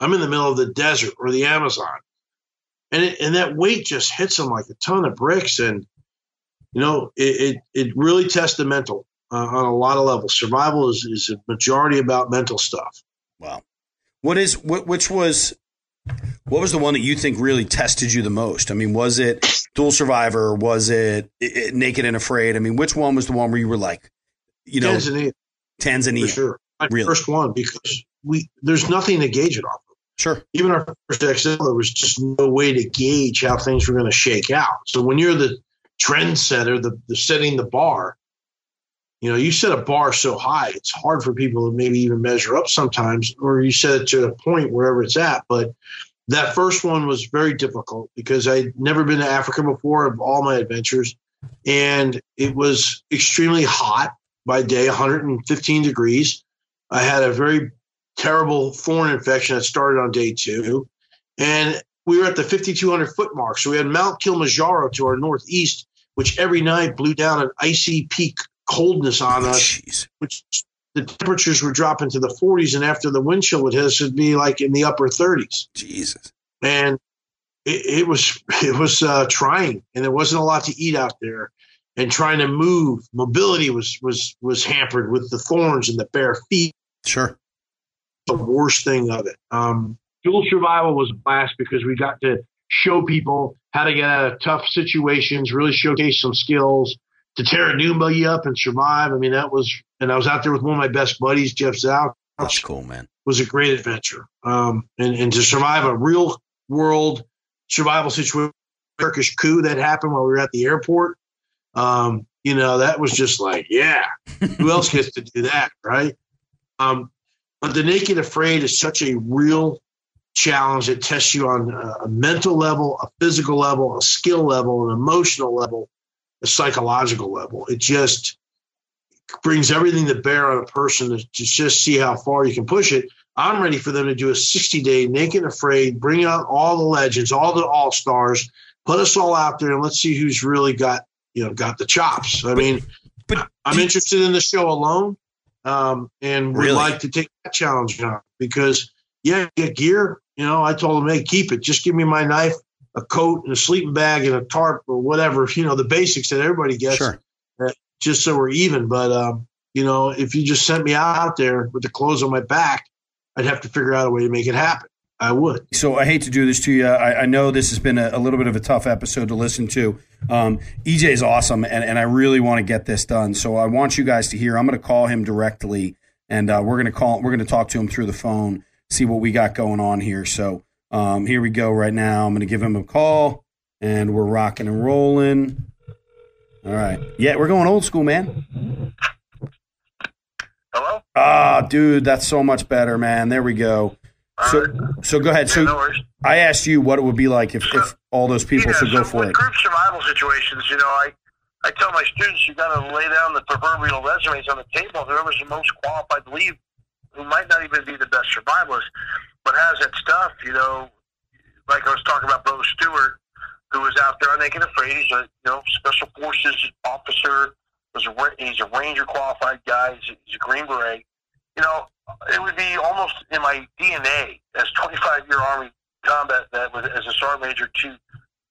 I'm in the middle of the desert or the Amazon. And, it, and that weight just hits them like a ton of bricks. And, you know, it, it, it really tests the mental uh, on a lot of levels. Survival is, is a majority about mental stuff. Wow. What is, what, which was what was the one that you think really tested you the most? I mean, was it Dual Survivor? Was it, it Naked and Afraid? I mean, which one was the one where you were like, you know, Tanzania, Tanzania, for sure. My really? first one because we there's nothing to gauge it off of. Sure. Even our first XL, there was just no way to gauge how things were going to shake out. So when you're the trendsetter, the, the setting the bar, you know, you set a bar so high, it's hard for people to maybe even measure up sometimes, or you set it to a point wherever it's at. But that first one was very difficult because I'd never been to Africa before of all my adventures. And it was extremely hot by day, 115 degrees. I had a very terrible thorn infection that started on day two. And we were at the 5,200 foot mark. So we had Mount Kilimanjaro to our northeast, which every night blew down an icy peak coldness on us, Jeez. which the temperatures were dropping to the 40s. And after the wind chill would hit us, it'd be like in the upper 30s Jesus. and it, it was it was uh, trying, and there wasn't a lot to eat out there, and trying to move, mobility was was was hampered with the thorns and the bare feet. Sure. The worst thing of it. Um, dual survival was a blast because we got to show people how to get out of tough situations, really showcase some skills to tear a new buggy up and survive. I mean, that was, and I was out there with one of my best buddies, Jeff Zausch. That's cool, man. was a great adventure. Um, and, and to survive a real world survival situation, Turkish coup that happened while we were at the airport, um, you know, that was just like, yeah, who else gets to do that, right? Um, but the Naked Afraid is such a real challenge. It tests you on a mental level, a physical level, a skill level, an emotional level, a psychological level. It just brings everything to bear on a person to, to just see how far you can push it. I'm ready for them to do a 60 day naked and afraid, bring out all the legends, all the all stars, put us all out there, and let's see who's really got you know got the chops. I mean, But I'm interested in the show alone, um, and would Really? like to take that challenge on because yeah, get gear. You know, I told them, hey, keep it. Just give me my knife, a coat, and a sleeping bag, and a tarp or whatever. You know, the basics that everybody gets Sure. just so we're even. But um, you know, if you just sent me out there with the clothes on my back, I'd have to figure out a way to make it happen. I would. So I hate to do this to you. I, I know this has been a, a little bit of a tough episode to listen to. Um, EJ is awesome, and, and I really want to get this done. So I want you guys to hear. I'm going to call him directly, and uh, we're going to call. We're going to talk to him through the phone, see what we got going on here. So um, here we go. Right now, I'm going to give him a call, and we're rocking and rolling. All right. Yeah, we're going old school, man. Hello? Ah, dude, that's so much better, man. There we go. So, so go ahead. Yeah, no So. I asked you what it would be like if, if all those people should go so for it. group survival situations, you know, I, I tell my students you got to lay down the proverbial resumes on the table. Whoever's the most qualified to lead, who might not even be the best survivalist, but has that stuff, you know, like I was talking about Bo Stewart, who was out there on Naked Afraid. He's a you know special forces officer. Was a he's a ranger qualified guy. He's a, he's a Green Beret. You know, it would be almost in my DNA as 25 year Army combat that was as a sergeant major to you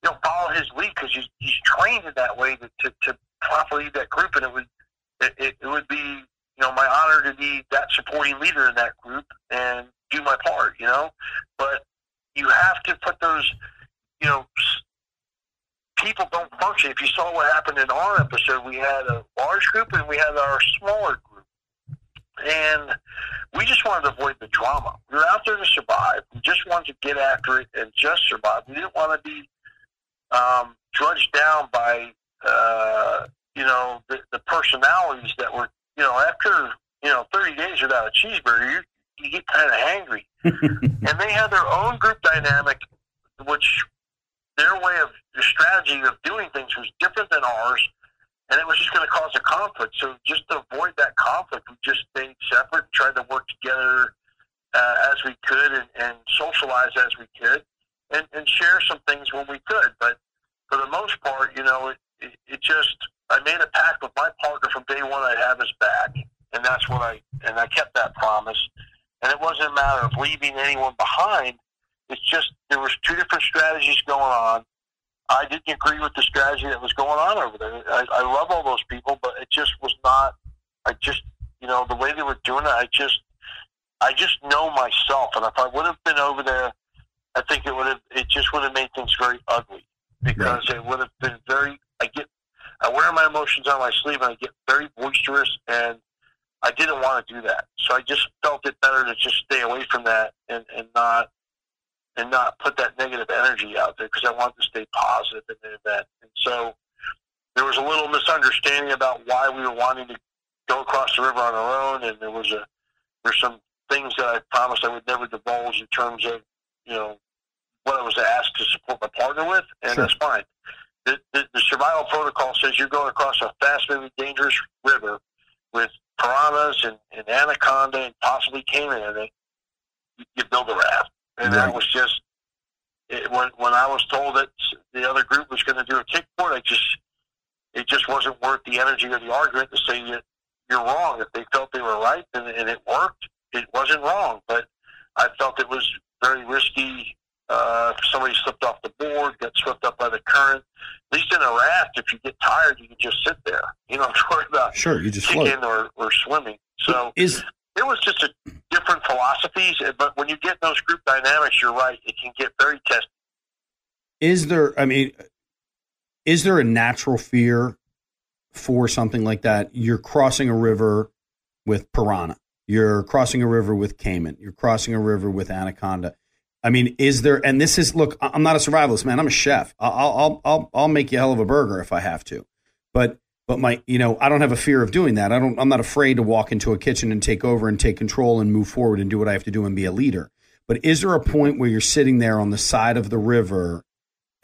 know follow his lead because he's, he's trained in that way to, to, to properly lead that group, and it would it, it would be you know my honor to be that supporting leader in that group and do my part, you know. But you have to put those, you know, people don't function. If you saw what happened in our episode, we had a large group and we had our smaller group, and we just wanted to avoid the drama. We were out there to survive. We just wanted to get after it and just survive. We didn't want to be um, drudged down by, uh, you know, the, the personalities that were, you know, after you know 30 days without a cheeseburger, you, you get kind of hangry. and they had their own group dynamic, which their way of their strategy of doing things was different than ours, and it was just going to cause a conflict. So just to avoid that conflict, we just stayed separate, tried to work together uh, as we could, and, and socialize as we could, and, and share some things when we could. But for the most part, you know, it, it, it just I made a pact with my partner from day one. I'd have his back, and that's what I and I kept that promise. And it wasn't a matter of leaving anyone behind. It's just there was two different strategies going on. I didn't agree with the strategy that was going on over there. I, I love all those people, but it just was not. I just, you know, the way they were doing it, I just, I just know myself, and if I would have been over there, I think it would have. It just would have made things very ugly because it would have been very. I get, I wear my emotions on my sleeve, and I get very boisterous, and I didn't want to do that. So I just felt it better to just stay away from that and, and not and not put that negative energy out there because I wanted to stay positive in the event. And so there was a little misunderstanding about why we were wanting to go across the river on our own, and there was a there's some things that I promised I would never divulge in terms of you know what I was asked to support my partner with, and Sure. that's fine. The, the survival protocol says you're going across a fast-moving, dangerous river with piranhas and, and anaconda and possibly caiman in it. You, you build a raft, and Right. that was just it, when when I was told that the other group was going to do a kickboard. I just it just wasn't worth the energy of the argument to say that you're wrong. If they felt they were right and, and it worked, it wasn't wrong. But I felt it was very risky. Uh, if somebody slipped off the board, got swept up by the current. At least in a raft, if you get tired, you can just sit there. You don't have to worry about Sure, you just kicking or, or swimming. So Is it was just a different philosophies. But when you get those group dynamics, you're right. It can get very testy. is there? I mean, is there a natural fear for something like that? You're crossing a river with piranha. You're crossing a river with caiman. You're crossing a river with anaconda. I mean, is there? And this is look. I'm not a survivalist, man. I'm a chef. I'll I'll I'll I'll make you a hell of a burger if I have to. But but my you know I don't have a fear of doing that. I don't. I'm not afraid to walk into a kitchen and take over and take control and move forward and do what I have to do and be a leader. But is there a point where you're sitting there on the side of the river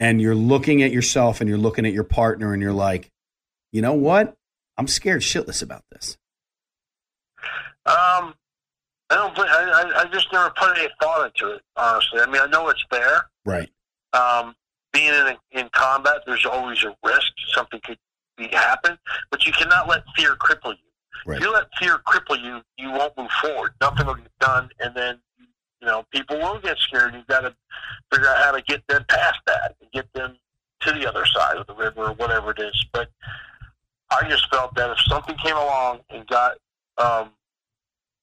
and you're looking at yourself and you're looking at your partner and you're like, you know what? I'm scared shitless about this. Um, I don't. think- I, I I just never put any thought into it. Honestly, I mean, I know it's there. Right. Um, being in in combat, there's always a risk something could be happen, but you cannot let fear cripple you. Right. If you let fear cripple you, you won't move forward. Nothing will get done, and then you know people will get scared. You've got to figure out how to get them past that and get them to the other side of the river or whatever it is. But I just felt that if something came along and got, um,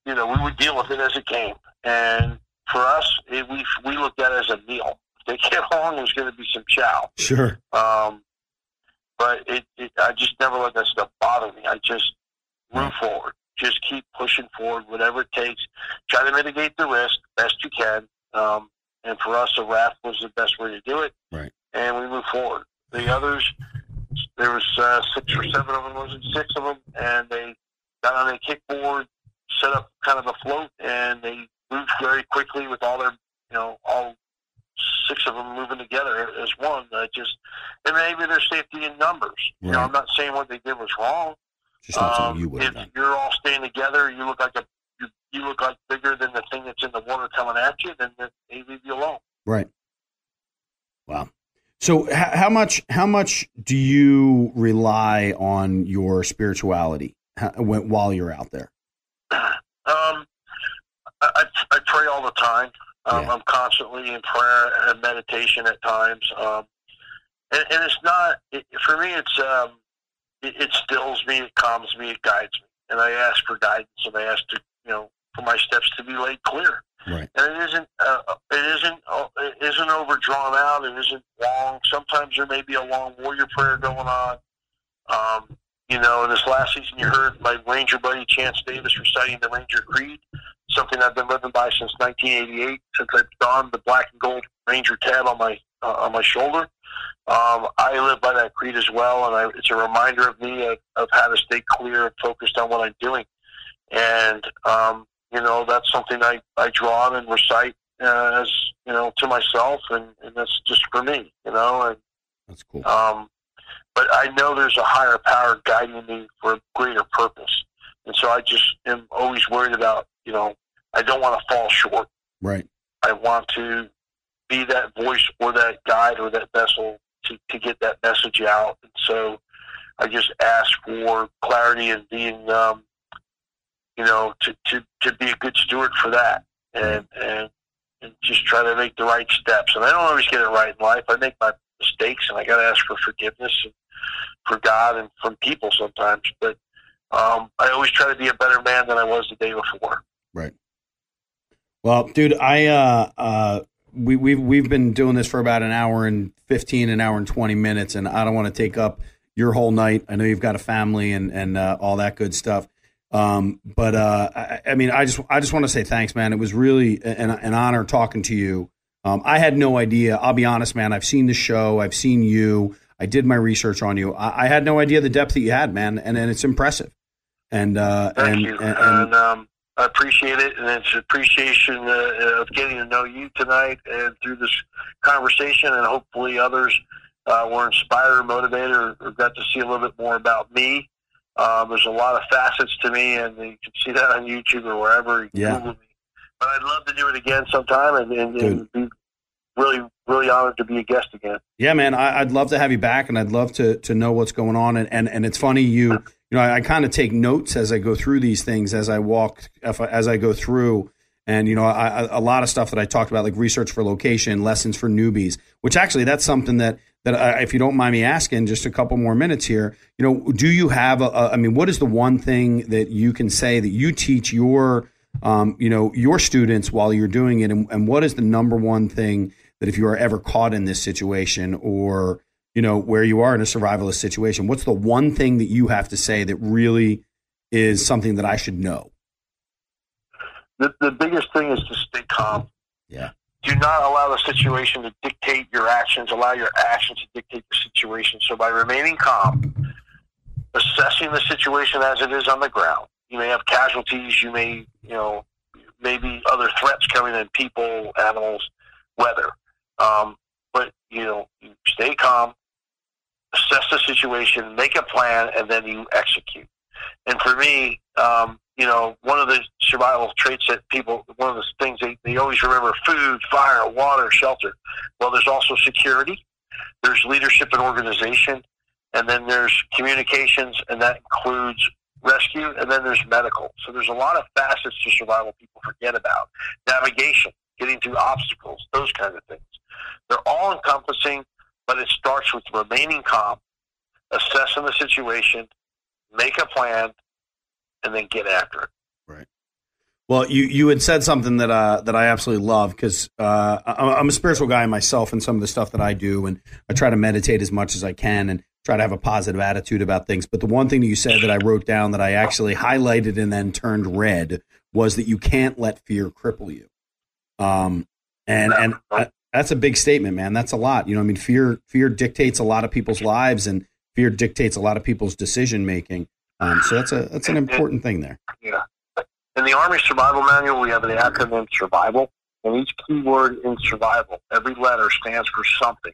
you know, we would deal with it as it came. And for us, it, we we looked at it as a meal. If they came along, there was going to be some chow. Sure. Um, but it, it, I just never let that stuff bother me. I just move forward. Just keep pushing forward, whatever it takes. Try to mitigate the risk best you can. Um, and for us, a raft was the best way to do it. Right. And we move forward. The others, there was uh, six or seven of them, was it six of them, and they got on a kickboard, set up kind of a float, and they moved very quickly with all their, you know, all six of them moving together as one. I just and maybe there's safety in numbers. You know, I'm not saying what they did was wrong. Just not Um, you would if done. you're all staying together, you look like a you, you look like bigger than the thing that's in the water coming at you. Then they leave you alone. Right. Wow. So h- how much how much do you rely on your spirituality h- while you're out there? Um, I, I, I pray all the time. Um, Yeah. I'm constantly in prayer and meditation at times. Um, and, and it's not it, for me. It's um, it, it stills me, it calms me, it guides me, and I ask for guidance, and I ask to you know for my steps to be laid clear. Right. And it isn't uh, it isn't uh, it isn't overdrawn out. It isn't long. Sometimes there may be a long warrior prayer going on. Um, you know, in this last season, you heard my Ranger buddy Chance Davis reciting the Ranger Creed, something I've been living by since 1988, since I've donned the black and gold Ranger tab on my uh, on my shoulder. Um, I live by that creed as well, and I, it's a reminder of me of, of how to stay clear and focused on what I'm doing. And um, you know, that's something I I draw on and recite uh, as you know to myself, and, and that's just for me, you know. And That's cool. um, but I know there's a higher power guiding me for a greater purpose, and so I just am always worried about you know I don't want to fall short. Right. I want to be that voice or that guide or that vessel to, to get that message out. And so I just ask for clarity and being, um, you know, to, to, to be a good steward for that and, and, and just try to make the right steps. And I don't always get it right in life. I make my mistakes and I got to ask for forgiveness and for God and from people sometimes. But um, I always try to be a better man than I was the day before. Right. Well, dude, I uh uh we we've we've been doing this for about an hour and fifteen, an hour and twenty minutes, and I don't want to take up your whole night. I know you've got a family and and uh, all that good stuff. Um, but uh, I, I mean, I just I just want to say thanks, man. It was really an, an honor talking to you. Um, I had no idea. I'll be honest, man. I've seen the show. I've seen you. I did my research on you. I, I had no idea the depth that you had, man, and, and it's impressive. And uh, Thank and, you. and, And, um, I appreciate it, and it's appreciation uh, of getting to know you tonight and through this conversation, and hopefully others uh, were inspired or motivated or, or got to see a little bit more about me. Um, there's a lot of facets to me, and you can see that on YouTube or wherever. You Yeah. Google me. But I'd love to do it again sometime, and, and, and be really, really honored to be a guest again. Yeah, man, I, I'd love to have you back, and I'd love to to know what's going on. And and, and it's funny, you you know, I, I kind of take notes as I go through these things as I walk as I go through. And you know, I, a lot of stuff that I talked about, like research for location, lessons for newbies, which actually that's something that that I, if you don't mind me asking, just a couple more minutes here. You know, do you have a, a I mean, what is the one thing that you can say that you teach your um, you know your students while you're doing it, and, and what is the number one thing that if you are ever caught in this situation or you know where you are in a survivalist situation what's the one thing that you have to say that really is something that i should know The, the biggest thing is to stay calm. Yeah. Do not allow the situation to dictate your actions. Allow your actions to dictate the situation. So by remaining calm, assessing the situation as it is on the ground, you may have casualties. You may, you know, maybe other threats coming in, people, animals, weather. Um, but you know, stay calm, assess the situation, make a plan, and then you execute. And for me, um, you know, one of the survival traits that people, one of the things they, they always remember food, fire, water, shelter. Well, there's also security, there's leadership and organization, and then there's communications, and that includes rescue, and then there's medical. So there's a lot of facets to survival people forget about. Navigation, getting through obstacles, those kinds of things. They're all encompassing, but it starts with remaining calm, assessing the situation, make a plan, and then get after it. Right. Well you you had said something that uh that i absolutely love because uh i'm a spiritual guy myself and some of the stuff that i do and i try to meditate as much as i can and try to have a positive attitude about things but the one thing that you said that i wrote down that i actually highlighted and then turned red was that you can't let fear cripple you um and and uh, that's a big statement man that's a lot you know i mean fear fear dictates a lot of people's lives and fear dictates a lot of people's decision making um so that's a that's an important thing there Yeah. In the Army Survival Manual, we have the acronym survival, and each keyword in survival, every letter stands for something.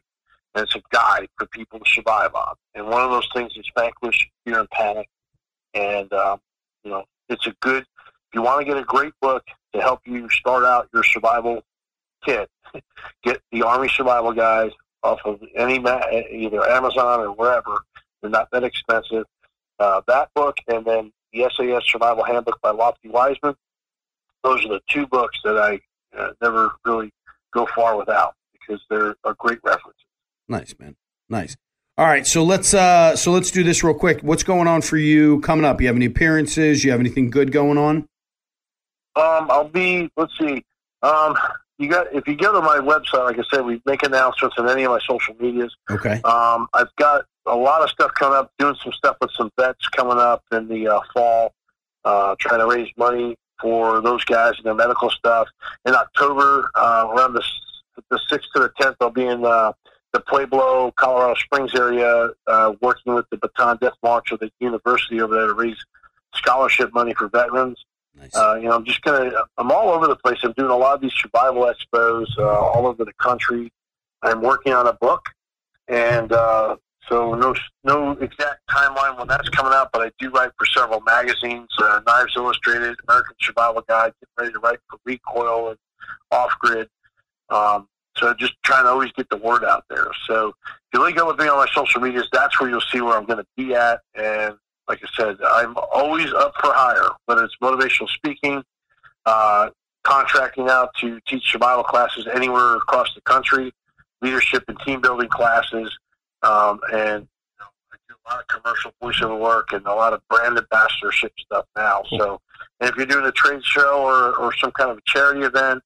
And it's a guide for people to survive on. And one of those things is vanquish fear and panic. And, um, you know, it's a good, if you want to get a great book to help you start out your survival kit, get the Army Survival Guide off of any, either Amazon or wherever. They're not that expensive. Uh, that book and then the SAS Survival Handbook by Lofty Wiseman. Those are the two books that I uh, never really go far without because they're a great reference. Nice, man. Nice. All right, so let's uh so let's do this real quick. What's going on for you coming up? You have any appearances? You have anything good going on? Um, I'll be. Let's see. Um, you got if you go to my website, like I said, we make announcements on any of my social medias. Okay. Um, I've got a lot of stuff coming up. Doing some stuff with some vets coming up in the uh, fall. Uh, trying to raise money for those guys and their medical stuff. In October, uh, around the the sixth to the tenth, I'll be in uh, the Pueblo, Colorado Springs area, uh, working with the Bataan Death March of the university over there to raise scholarship money for veterans. Nice. Uh, you know, I'm just gonna. I'm all over the place. I'm doing a lot of these survival expos uh, all over the country. I'm working on a book, and uh, so no no exact timeline when that's coming out. But I do write for several magazines: uh, Knives Illustrated, American Survival Guide. Getting ready to write for Recoil and Off Grid. Um, so just trying to always get the word out there. So if you link up with me on my social medias, that's where you'll see where I'm going to be at. And like I said, I'm always up for hire, whether it's motivational speaking, uh, contracting out to teach survival classes anywhere across the country, leadership and team building classes, um, and you know, I do a lot of commercial voiceover work and a lot of brand ambassadorship stuff now. So, and if you're doing a trade show or, or some kind of a charity event,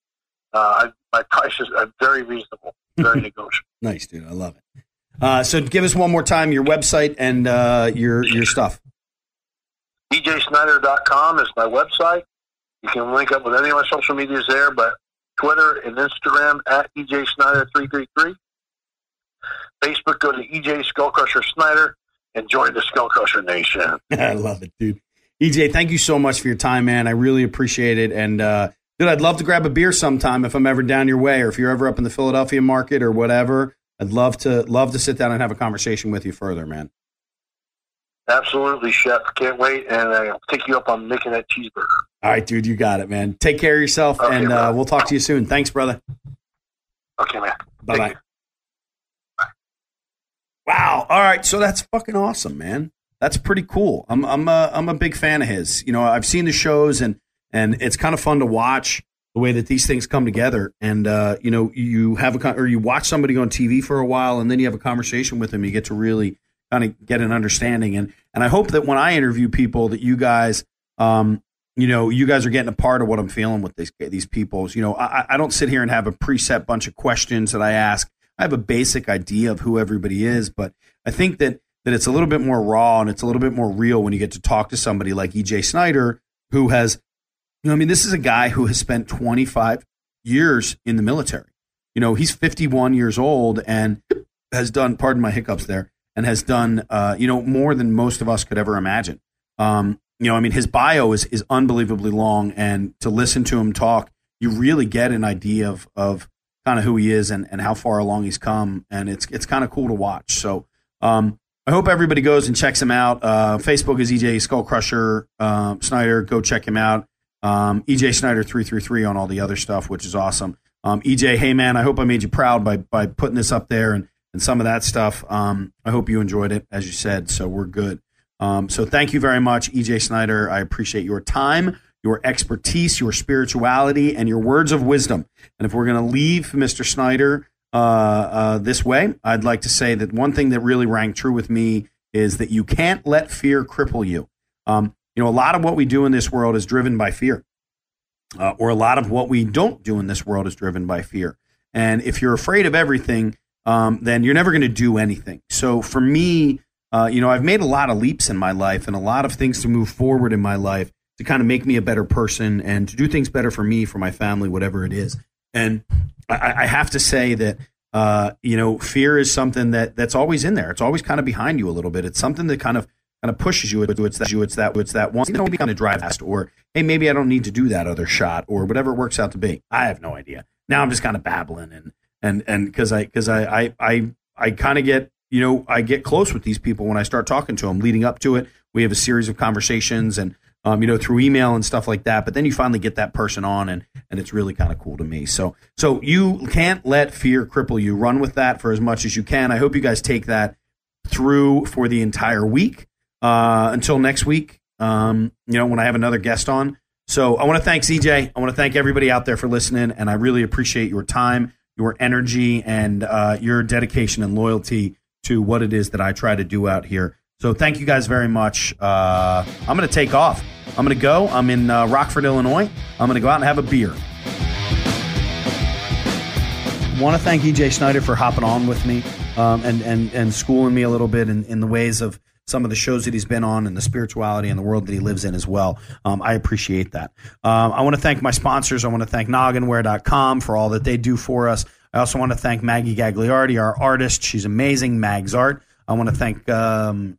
uh, I, my prices are very reasonable, very negotiable. Nice, dude. I love it. Uh, so give us one more time your website and uh, your your stuff. EJSnyder.com is my website. You can link up with any of my social medias there, but Twitter and Instagram at EJ Snyder333. Facebook, go to EJ Skullcrusher Snyder and join the Skullcrusher Nation. I love it, dude. EJ, thank you so much for your time, man. I really appreciate it. And uh, dude, I'd love to grab a beer sometime if I'm ever down your way, or if you're ever up in the Philadelphia market or whatever. I'd love to love to sit down and have a conversation with you further, man. Absolutely, Chef. Can't wait, and I'll take you up on making that cheeseburger. All right, dude, you got it, man. Take care of yourself, Okay, and uh, we'll talk to you soon. Thanks, brother. Okay, man. Bye bye. Wow. All right. So that's fucking awesome, man. That's pretty cool. I'm I'm a, I'm a big fan of his. You know, I've seen the shows and and it's kind of fun to watch the way that these things come together. And uh, you know, you have a con- or you watch somebody on TV for a while, and then you have a conversation with them. You get to really kind of get an understanding. And and I hope that when I interview people, that you guys, um, you know, you guys are getting a part of what I'm feeling with these these people. You know, I, I don't sit here and have a preset bunch of questions that I ask. I have a basic idea of who everybody is, but I think that that it's a little bit more raw and it's a little bit more real when you get to talk to somebody like EJ Snyder, who has, you know, I mean, this is a guy who has spent 25 years in the military. You know, he's 51 years old and has done, pardon my hiccups there, and has done, uh, you know, more than most of us could ever imagine. Um, you know, I mean, his bio is is unbelievably long, and to listen to him talk, you really get an idea of of kind of who he is and, and how far along he's come, and it's it's kind of cool to watch. So, um, I hope everybody goes and checks him out. Uh, Facebook is EJ Skull Crusher um, Snyder. Go check him out. Um, EJ Snyder three three three on all the other stuff, which is awesome. Um, EJ, hey man, I hope I made you proud by by putting this up there and and some of that stuff. Um, I hope you enjoyed it, as you said. So we're good. Um, so thank you very much, EJ Snyder. I appreciate your time, your expertise, your spirituality, and your words of wisdom. And if we're going to leave Mr. Snyder uh, uh, this way, I'd like to say that one thing that really rang true with me is that you can't let fear cripple you. Um, you know, a lot of what we do in this world is driven by fear, uh, or a lot of what we don't do in this world is driven by fear. And if you're afraid of everything, um, then you're never going to do anything. So for me, uh, you know, I've made a lot of leaps in my life and a lot of things to move forward in my life to kind of make me a better person and to do things better for me, for my family, whatever it is. And I, I have to say that uh, you know, fear is something that that's always in there. It's always kind of behind you a little bit. It's something that kind of kind of pushes you. It's that you. It's that. It's that one. You know, kind of drive fast, or hey, maybe I don't need to do that other shot, or whatever it works out to be. I have no idea. Now I'm just kind of babbling and and and because I because I I I, I kind of get you know I get close with these people when I start talking to them. Leading up to it, we have a series of conversations and um, you know, through email and stuff like that. But then you finally get that person on, and and it's really kind of cool to me. So so you can't let fear cripple you. Run with that for as much as you can. I hope you guys take that through for the entire week uh, until next week. Um, you know, when I have another guest on. So I want to thank EJ. I want to thank everybody out there for listening, and I really appreciate your time, your energy, and uh, your dedication and loyalty to what it is that I try to do out here. So thank you guys very much. Uh, I'm going to take off. I'm going to go. I'm in uh, Rockford, Illinois. I'm going to go out and have a beer. Want to thank EJ Snyder for hopping on with me um, and, and, and schooling me a little bit in, in the ways of some of the shows that he's been on and the spirituality and the world that he lives in as well. Um, I appreciate that. Um, I want to thank my sponsors. I want to thank nogginwear.com for all that they do for us. I also want to thank Maggie Gagliardi, our artist. She's amazing, Mag's Art. I want to thank, um,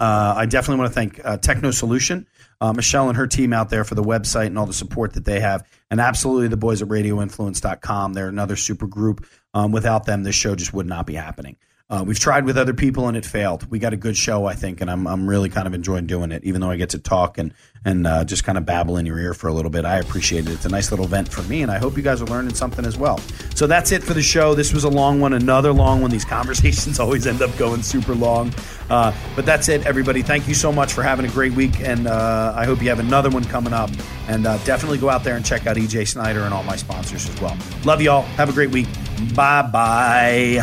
uh, I definitely want to thank uh, Techno Solution, uh, Michelle and her team out there for the website and all the support that they have. And absolutely the boys at radioinfluence.com. They're another super group. Um, without them, this show just would not be happening. Uh, we've tried with other people and it failed. We got a good show, I think, and I'm I'm really kind of enjoying doing it. Even though I get to talk and and uh, just kind of babble in your ear for a little bit, I appreciate it. It's a nice little vent for me, and I hope you guys are learning something as well. So that's it for the show. This was a long one, another long one. These conversations always end up going super long, uh, but that's it, everybody. Thank you so much for having a great week, and uh, I hope you have another one coming up. And uh, definitely go out there and check out EJ Snyder and all my sponsors as well. Love you all. Have a great week. Bye bye.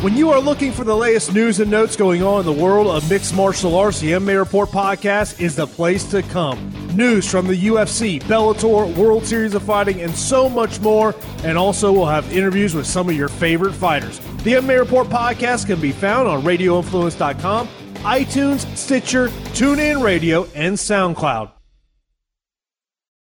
When you are looking for the latest news and notes going on in the world of mixed martial arts, the MMA Report podcast is the place to come. News from the UFC, Bellator, World Series of Fighting, and so much more. And also, we'll have interviews with some of your favorite fighters. The MMA Report podcast can be found on RadioInfluence.com, iTunes, Stitcher, TuneIn Radio, and SoundCloud.